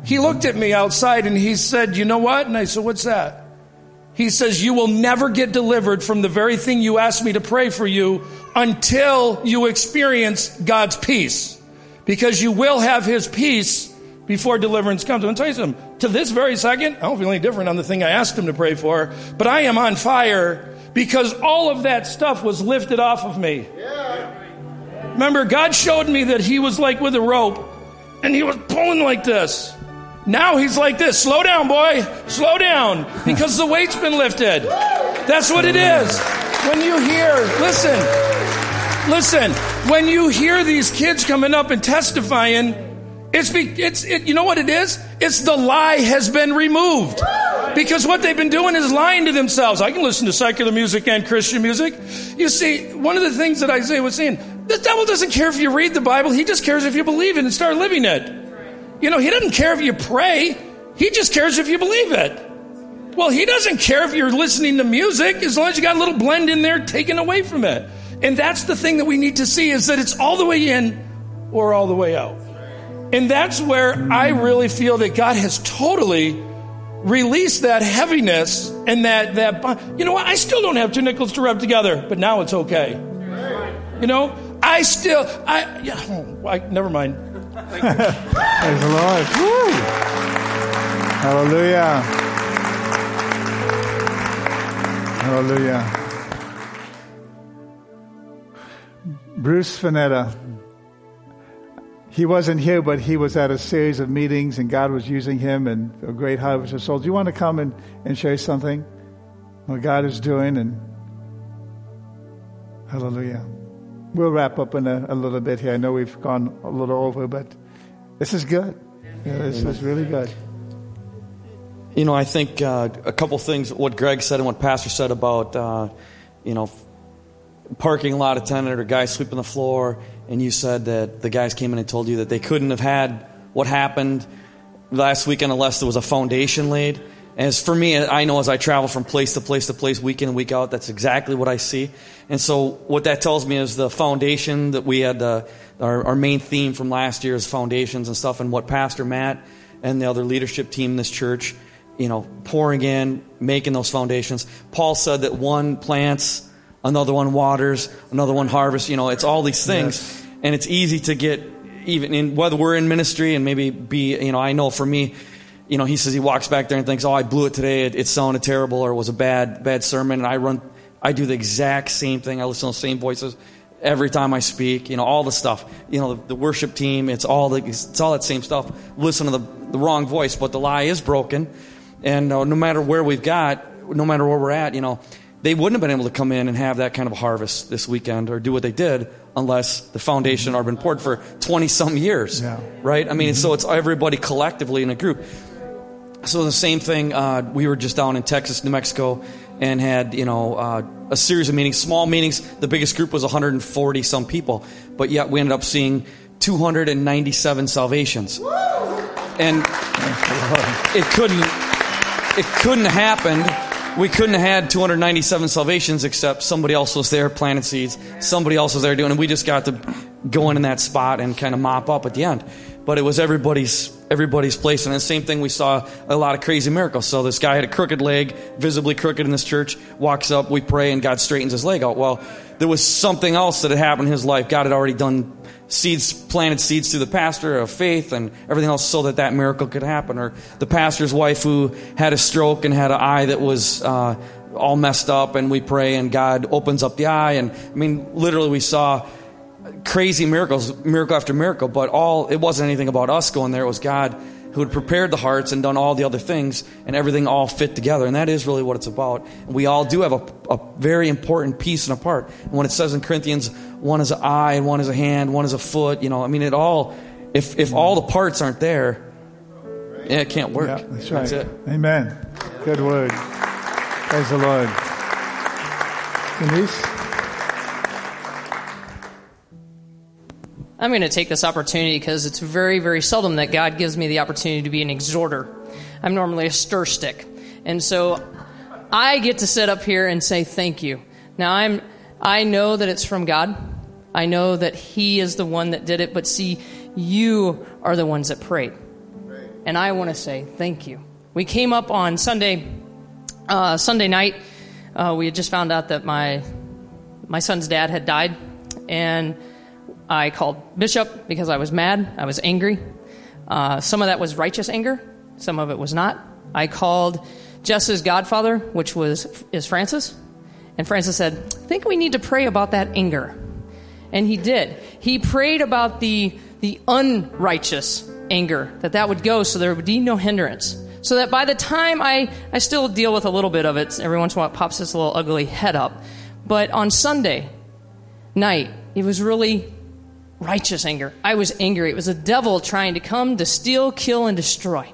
He looked at me outside and he said, You know what? And I said, What's that? He says, You will never get delivered from the very thing you asked me to pray for you until you experience God's peace. Because you will have His peace before deliverance comes. I'm going to tell you something. To this very second, I don't feel any different on the thing I asked him to pray for, but I am on fire because all of that stuff was lifted off of me. Remember, God showed me that He was like with a rope and He was pulling like this. Now He's like this. Slow down, boy. Slow down because the weight's been lifted. That's what it is. When you hear, listen, listen, when you hear these kids coming up and testifying, it's, be, it's it, you know what it is? It's the lie has been removed. Because what they've been doing is lying to themselves. I can listen to secular music and Christian music. You see, one of the things that Isaiah was saying, the devil doesn't care if you read the Bible, he just cares if you believe it and start living it. You know, he doesn't care if you pray, he just cares if you believe it. Well, he doesn't care if you're listening to music as long as you got a little blend in there taken away from it. And that's the thing that we need to see is that it's all the way in or all the way out. And that's where I really feel that God has totally released that heaviness and that that you know what I still don't have two nickels to rub together, but now it's okay. You know, I still I yeah, oh, I never mind. Praise the Lord. Woo. Hallelujah. Hallelujah. Bruce Fanetta. He wasn't here, but he was at a series of meetings, and God was using him and a great harvest of souls. Do you want to come and, and share something? What God is doing, and hallelujah. We'll wrap up in a, a little bit here. I know we've gone a little over, but this is good. Yeah, this is really good. You know, I think uh, a couple things, what Greg said and what Pastor said about, uh, you know, parking lot attendant or guys sweeping the floor, and you said that the guys came in and told you that they couldn't have had what happened last weekend unless there was a foundation laid. As for me, I know as I travel from place to place to place, week in week out, that's exactly what I see. And so, what that tells me is the foundation that we had, uh, our, our main theme from last year is foundations and stuff, and what Pastor Matt and the other leadership team in this church, you know, pouring in, making those foundations. Paul said that one plants, another one waters, another one harvests. You know, it's all these things, yes. And it's easy to get even in whether we're in ministry and maybe be. You know, I know for me, you know, he says he walks back there and thinks, "Oh, I blew it today. It, it sounded terrible, or it was a bad bad sermon." And I run, I do the exact same thing. I listen to the same voices every time I speak. You know, all the stuff. You know, the, the worship team. It's all the it's all that same stuff. Listen to the the wrong voice, but the lie is broken. And uh, no matter where we've got, no matter where we're at, you know, they wouldn't have been able to come in and have that kind of harvest this weekend or do what they did unless the foundation had been poured for 20 some years. Yeah. Right? I mean, mm-hmm. so it's everybody collectively in a group. So the same thing, uh, we were just down in Texas, New Mexico, and had, you know, uh, a series of meetings, small meetings. The biggest group was 140 some people, but yet we ended up seeing 297 salvations. And (laughs) it couldn't, it couldn't have happened we couldn't have had 297 salvations except somebody else was there planting seeds. Somebody else was there doing, and we just got to go in in that spot and kind of mop up at the end. But it was everybody's everybody's place, and the same thing we saw a lot of crazy miracles. So this guy had a crooked leg, visibly crooked in this church, walks up, we pray, and God straightens his leg out. Well, there was something else that had happened in his life. God had already done seeds, planted seeds through the pastor of faith and everything else so that that miracle could happen. Or the pastor's wife who had a stroke and had an eye that was uh, all messed up, and we pray and God opens up the eye. And I mean, literally, we saw crazy miracles, miracle after miracle, but all, it wasn't anything about us going there. It was God who had prepared the hearts and done all the other things, and everything all fit together. And that is really what it's about. And we all do have a, a very important piece and a part. And when it says in Corinthians, one is an eye, and one is a hand, one is a foot, you know, I mean, it all, if, if all the parts aren't there, it can't work. Yeah, that's right. That's Amen. Good word. Praise the Lord. Denise? I'm going to take this opportunity because it's very, very seldom that God gives me the opportunity to be an exhorter. I'm normally a stir stick. And so I get to sit up here and say thank you. Now I'm I know that it's from God. I know that he is the one that did it, but see you are the ones that prayed. And I want to say thank you. We came up on Sunday uh, Sunday night. Uh, we had just found out that my my son's dad had died and I called Bishop because I was mad, I was angry. Uh, some of that was righteous anger, some of it was not. I called Jess's godfather, which was is Francis, And Francis said, I think we need to pray about that anger. And he did. He prayed about the, the unrighteous anger, that that would go so there would be no hindrance. So that by the time I, I still deal with a little bit of it, every once in a while it pops this little ugly head up. But on Sunday night, it was really righteous anger. I was angry. It was a devil trying to come to steal, kill, and destroy.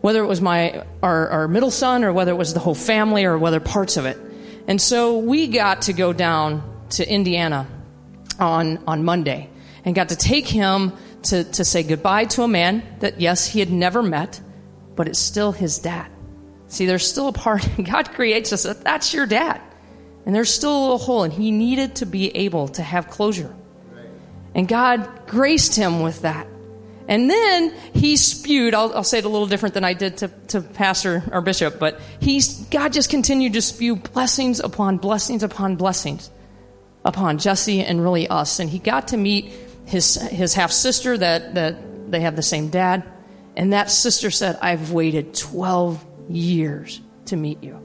Whether it was my our, our middle son or whether it was the whole family or whether parts of it. And so we got to go down to Indiana on on Monday and got to take him to, to say goodbye to a man that yes, he had never met, but it's still his dad. See, there's still a part (laughs) God creates us that that's your dad. And there's still a little hole, and he needed to be able to have closure. And God graced him with that. And then he spewed, I'll, I'll, say it a little different than I did to, to pastor or bishop, but he's, God just continued to spew blessings upon blessings upon blessings upon Jesse and really us. And he got to meet his, his half sister that, that they have the same dad. And that sister said, I've waited 12 years to meet you.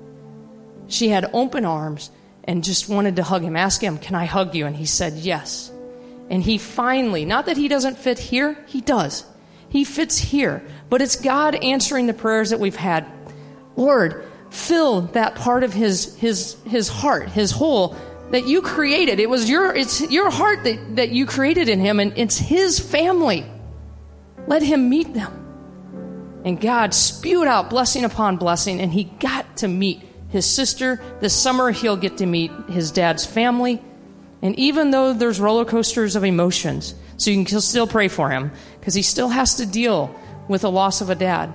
She had open arms and just wanted to hug him. Ask him, Can I hug you? And he said, Yes. And he finally, not that he doesn't fit here, he does. He fits here. But it's God answering the prayers that we've had. Lord, fill that part of his, his, his heart, his hole that you created. It was your, it's your heart that, that you created in him, and it's his family. Let him meet them. And God spewed out blessing upon blessing, and he got to meet his sister. This summer, he'll get to meet his dad's family. And even though there's roller coasters of emotions, so you can still pray for him, because he still has to deal with the loss of a dad.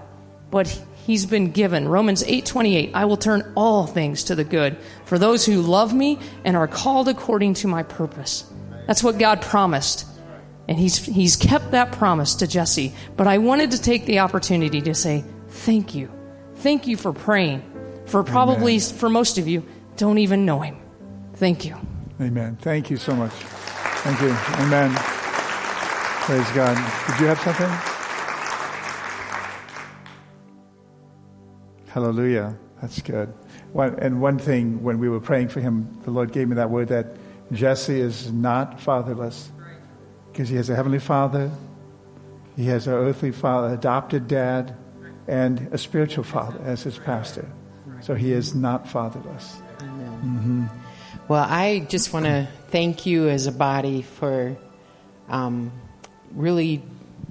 But he's been given. Romans 8:28, I will turn all things to the good for those who love me and are called according to my purpose. That's what God promised. And he's he's kept that promise to Jesse. But I wanted to take the opportunity to say, thank you. Thank you for praying. For probably Amen. for most of you don't even know him. Thank you. Amen. Thank you so much. Thank you. Amen. Praise God. Did you have something? Hallelujah. That's good. One, and one thing, when we were praying for him, the Lord gave me that word that Jesse is not fatherless because he has a heavenly father, he has an earthly father, adopted dad, and a spiritual father as his pastor. So he is not fatherless. Mm-hmm. Well, I just want to thank you as a body for um, really,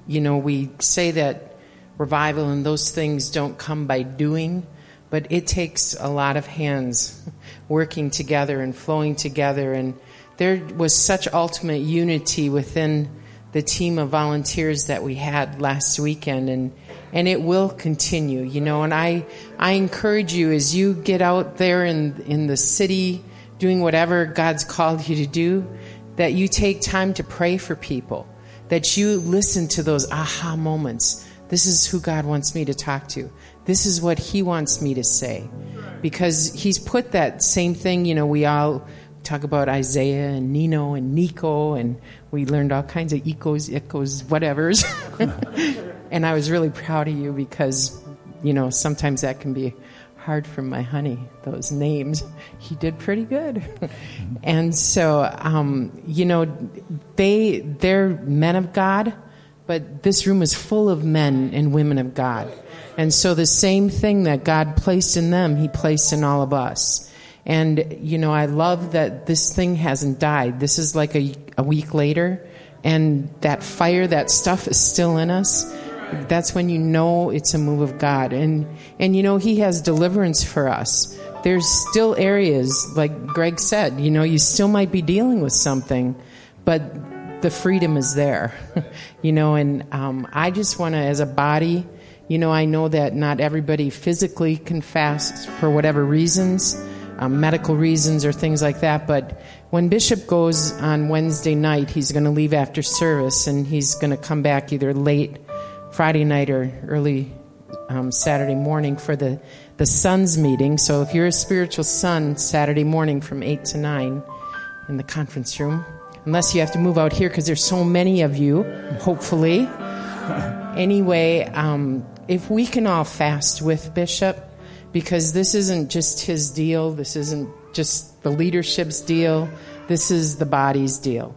you know, we say that revival and those things don't come by doing, but it takes a lot of hands (laughs) working together and flowing together. And there was such ultimate unity within the team of volunteers that we had last weekend and and it will continue you know and i i encourage you as you get out there in in the city doing whatever god's called you to do that you take time to pray for people that you listen to those aha moments this is who God wants me to talk to. This is what He wants me to say. Because He's put that same thing, you know, we all talk about Isaiah and Nino and Nico, and we learned all kinds of ecos, ecos, whatevers. (laughs) and I was really proud of you because, you know, sometimes that can be hard for my honey, those names. He did pretty good. and so, um, you know, they, they're men of God but this room is full of men and women of God. And so the same thing that God placed in them, He placed in all of us. And, you know, I love that this thing hasn't died. This is like a, a week later, and that fire, that stuff is still in us. That's when you know it's a move of God. And, and you know, He has deliverance for us. There's still areas, like Greg said, you know, you still might be dealing with something, but the freedom is there, (laughs) you know. And um, I just want to, as a body, you know, I know that not everybody physically can fast for whatever reasons, um, medical reasons or things like that. But when Bishop goes on Wednesday night, he's going to leave after service and he's going to come back either late Friday night or early um, Saturday morning for the the sons meeting. So if you're a spiritual son, Saturday morning from eight to nine in the conference room unless you have to move out here because there's so many of you, hopefully. (laughs) anyway, um, if we can all fast with Bishop, because this isn't just his deal, this isn't just the leadership's deal. This is the body's deal.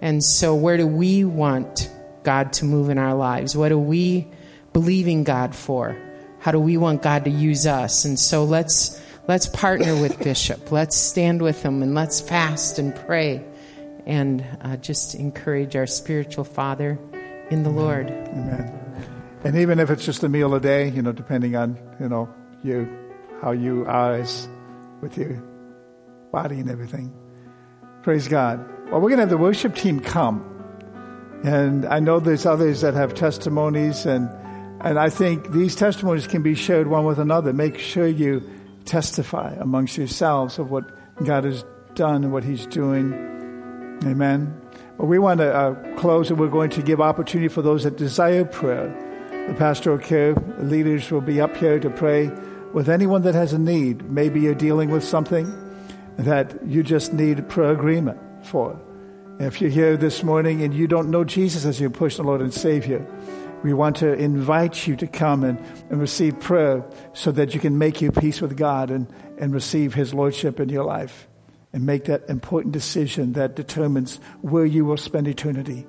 And so, where do we want God to move in our lives? What are we believing God for? How do we want God to use us? And so, let's let's partner with (laughs) Bishop. Let's stand with him and let's fast and pray and uh, just encourage our spiritual father in the Lord. Amen. And even if it's just a meal a day, you know, depending on you know you how you are as with your body and everything. Praise God. Well, we're going to have the worship team come. And I know there's others that have testimonies, and, and I think these testimonies can be shared one with another. Make sure you testify amongst yourselves of what God has done and what He's doing. Amen. Well, we want to uh, close, and we're going to give opportunity for those that desire prayer. The pastoral care leaders will be up here to pray with anyone that has a need. Maybe you're dealing with something that you just need prayer agreement for. If you're here this morning and you don't know Jesus as your personal Lord and Savior, we want to invite you to come and, and receive prayer so that you can make your peace with God and, and receive His Lordship in your life and make that important decision that determines where you will spend eternity.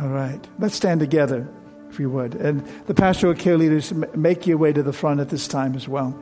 All right. Let's stand together, if you would. And the pastoral care leaders, make your way to the front at this time as well.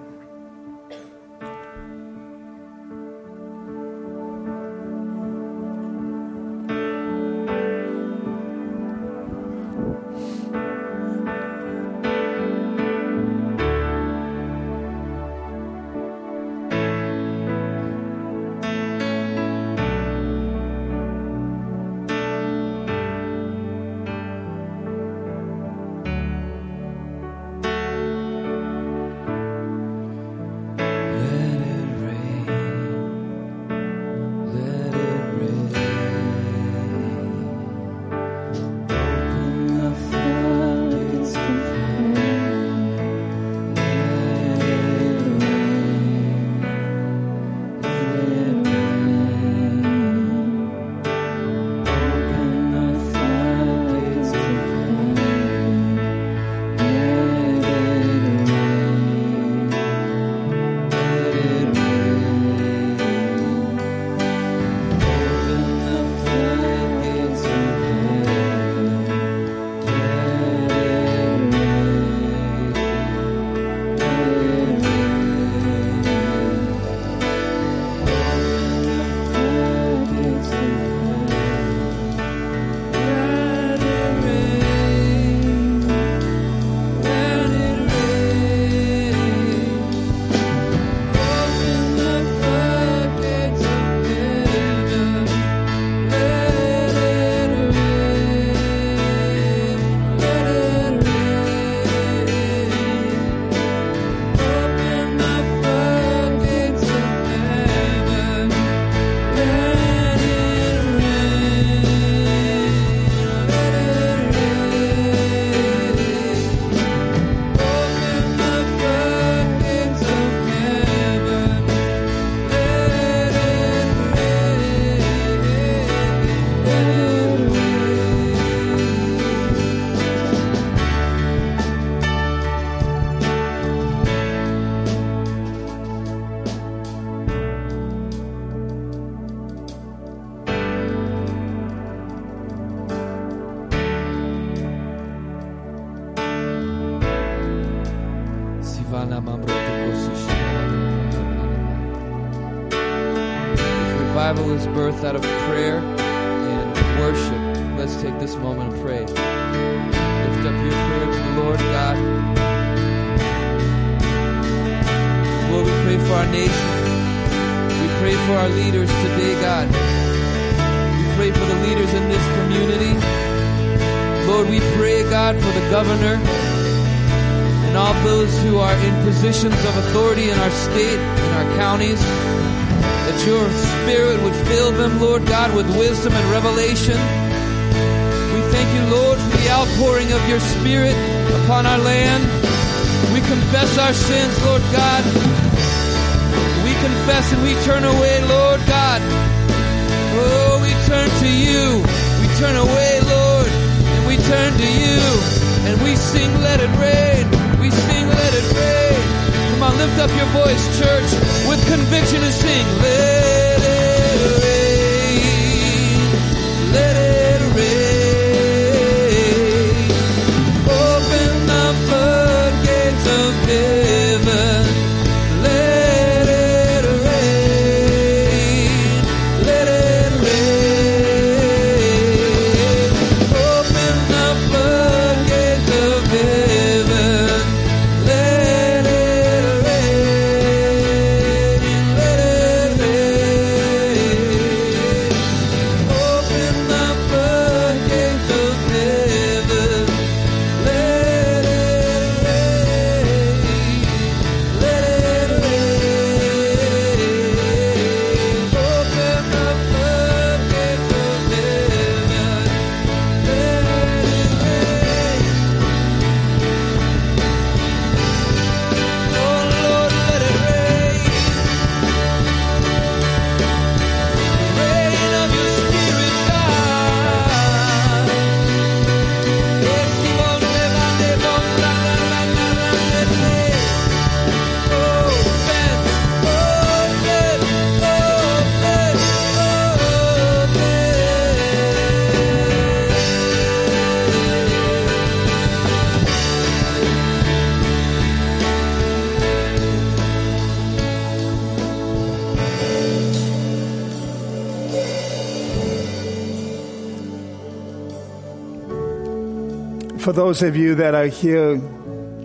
For those of you that are here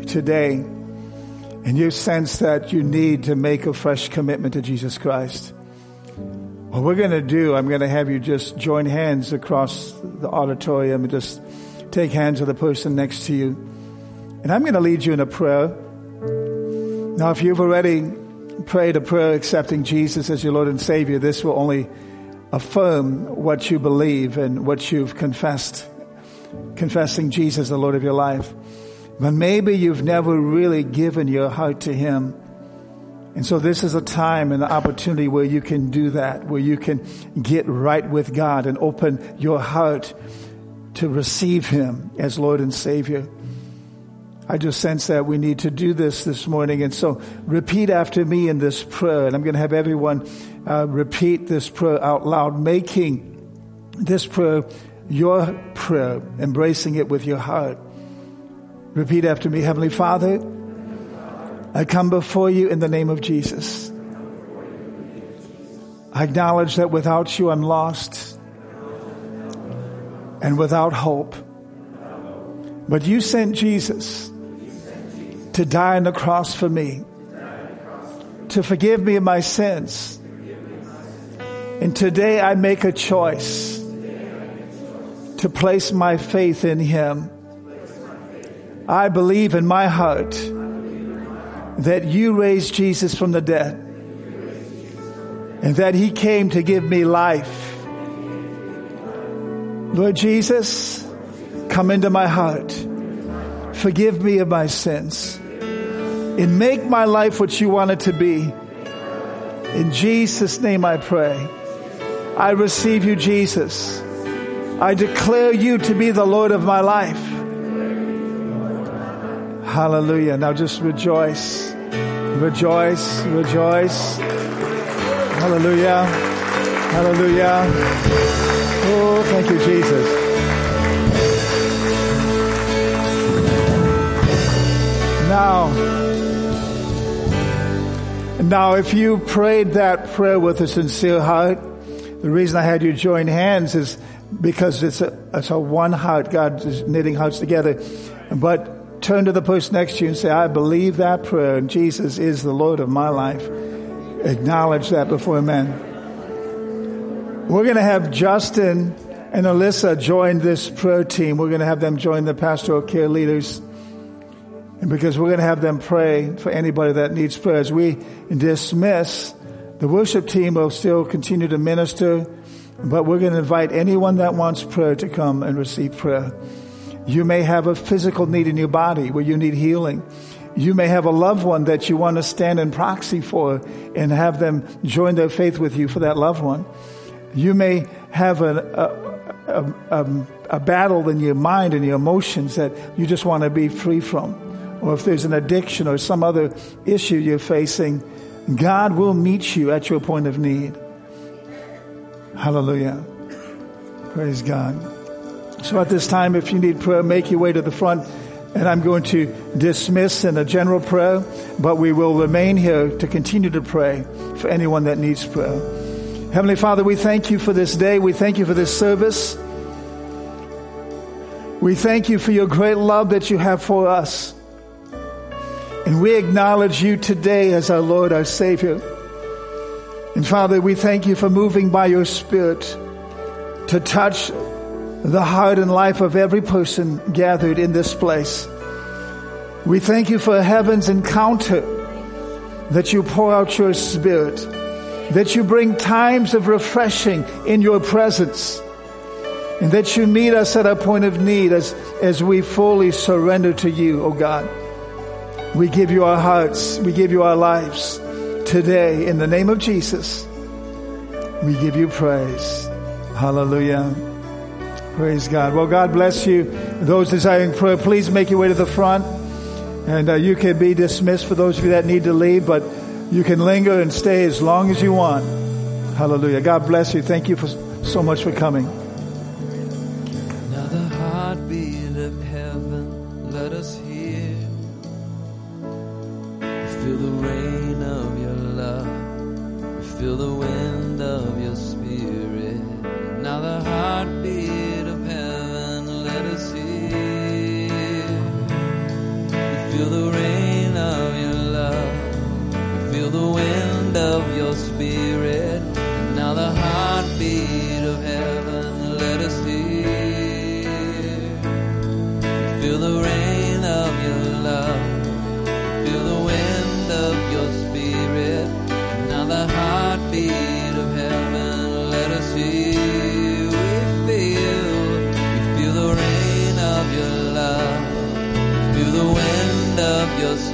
today and you sense that you need to make a fresh commitment to Jesus Christ, what we're going to do, I'm going to have you just join hands across the auditorium and just take hands of the person next to you. And I'm going to lead you in a prayer. Now, if you've already prayed a prayer accepting Jesus as your Lord and Savior, this will only affirm what you believe and what you've confessed confessing Jesus the Lord of your life. But maybe you've never really given your heart to Him. And so this is a time and an opportunity where you can do that, where you can get right with God and open your heart to receive Him as Lord and Savior. I just sense that we need to do this this morning. And so repeat after me in this prayer. And I'm going to have everyone uh, repeat this prayer out loud, making this prayer your prayer, embracing it with your heart. Repeat after me, Heavenly Father, I come before you in the name of Jesus. I acknowledge that without you I'm lost and without hope. But you sent Jesus to die on the cross for me, to forgive me of my sins. And today I make a choice to place my faith in Him. I believe in my heart that you raised Jesus from the dead and that He came to give me life. Lord Jesus, come into my heart. Forgive me of my sins and make my life what you want it to be. In Jesus' name I pray. I receive you, Jesus. I declare you to be the Lord of my life. Hallelujah. Now just rejoice. Rejoice. Rejoice. Hallelujah. Hallelujah. Oh, thank you, Jesus. Now, now, if you prayed that prayer with a sincere heart, the reason I had you join hands is because it's a, it's a one heart. God is knitting hearts together. But turn to the person next to you and say, I believe that prayer and Jesus is the Lord of my life. Acknowledge that before men. We're going to have Justin and Alyssa join this prayer team. We're going to have them join the pastoral care leaders. And because we're going to have them pray for anybody that needs prayer. As we dismiss, the worship team will still continue to minister, but we're going to invite anyone that wants prayer to come and receive prayer. You may have a physical need in your body where you need healing. You may have a loved one that you want to stand in proxy for and have them join their faith with you for that loved one. You may have a, a, a, a, battle in your mind and your emotions that you just want to be free from. or if there's an addiction or some other issue you're facing, God will meet you at your point of need. Hallelujah. Praise God. So at this time, if you need prayer, make your way to the front. And I'm going to dismiss in a general prayer, but we will remain here to continue to pray for anyone that needs prayer. Heavenly Father, we thank you for this day. We thank you for this service. We thank you for your great love that you have for us. And we acknowledge you today as our Lord, our Savior. And Father, we thank you for moving by your Spirit to touch the heart and life of every person gathered in this place. We thank you for heaven's encounter that you pour out your spirit, that you bring times of refreshing in your presence, and that you meet us at our point of need as, as we fully surrender to you, O oh God. We give you our hearts, we give you our lives today in the name of Jesus. We give you praise. Hallelujah. Praise God. Well, God bless you. Those desiring prayer, please make your way to the front. And uh, you can be dismissed for those of you that need to leave, but you can linger and stay as long as you want. Hallelujah. God bless you. Thank you for, so much for coming. Feel the rain Dios.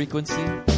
Frequency.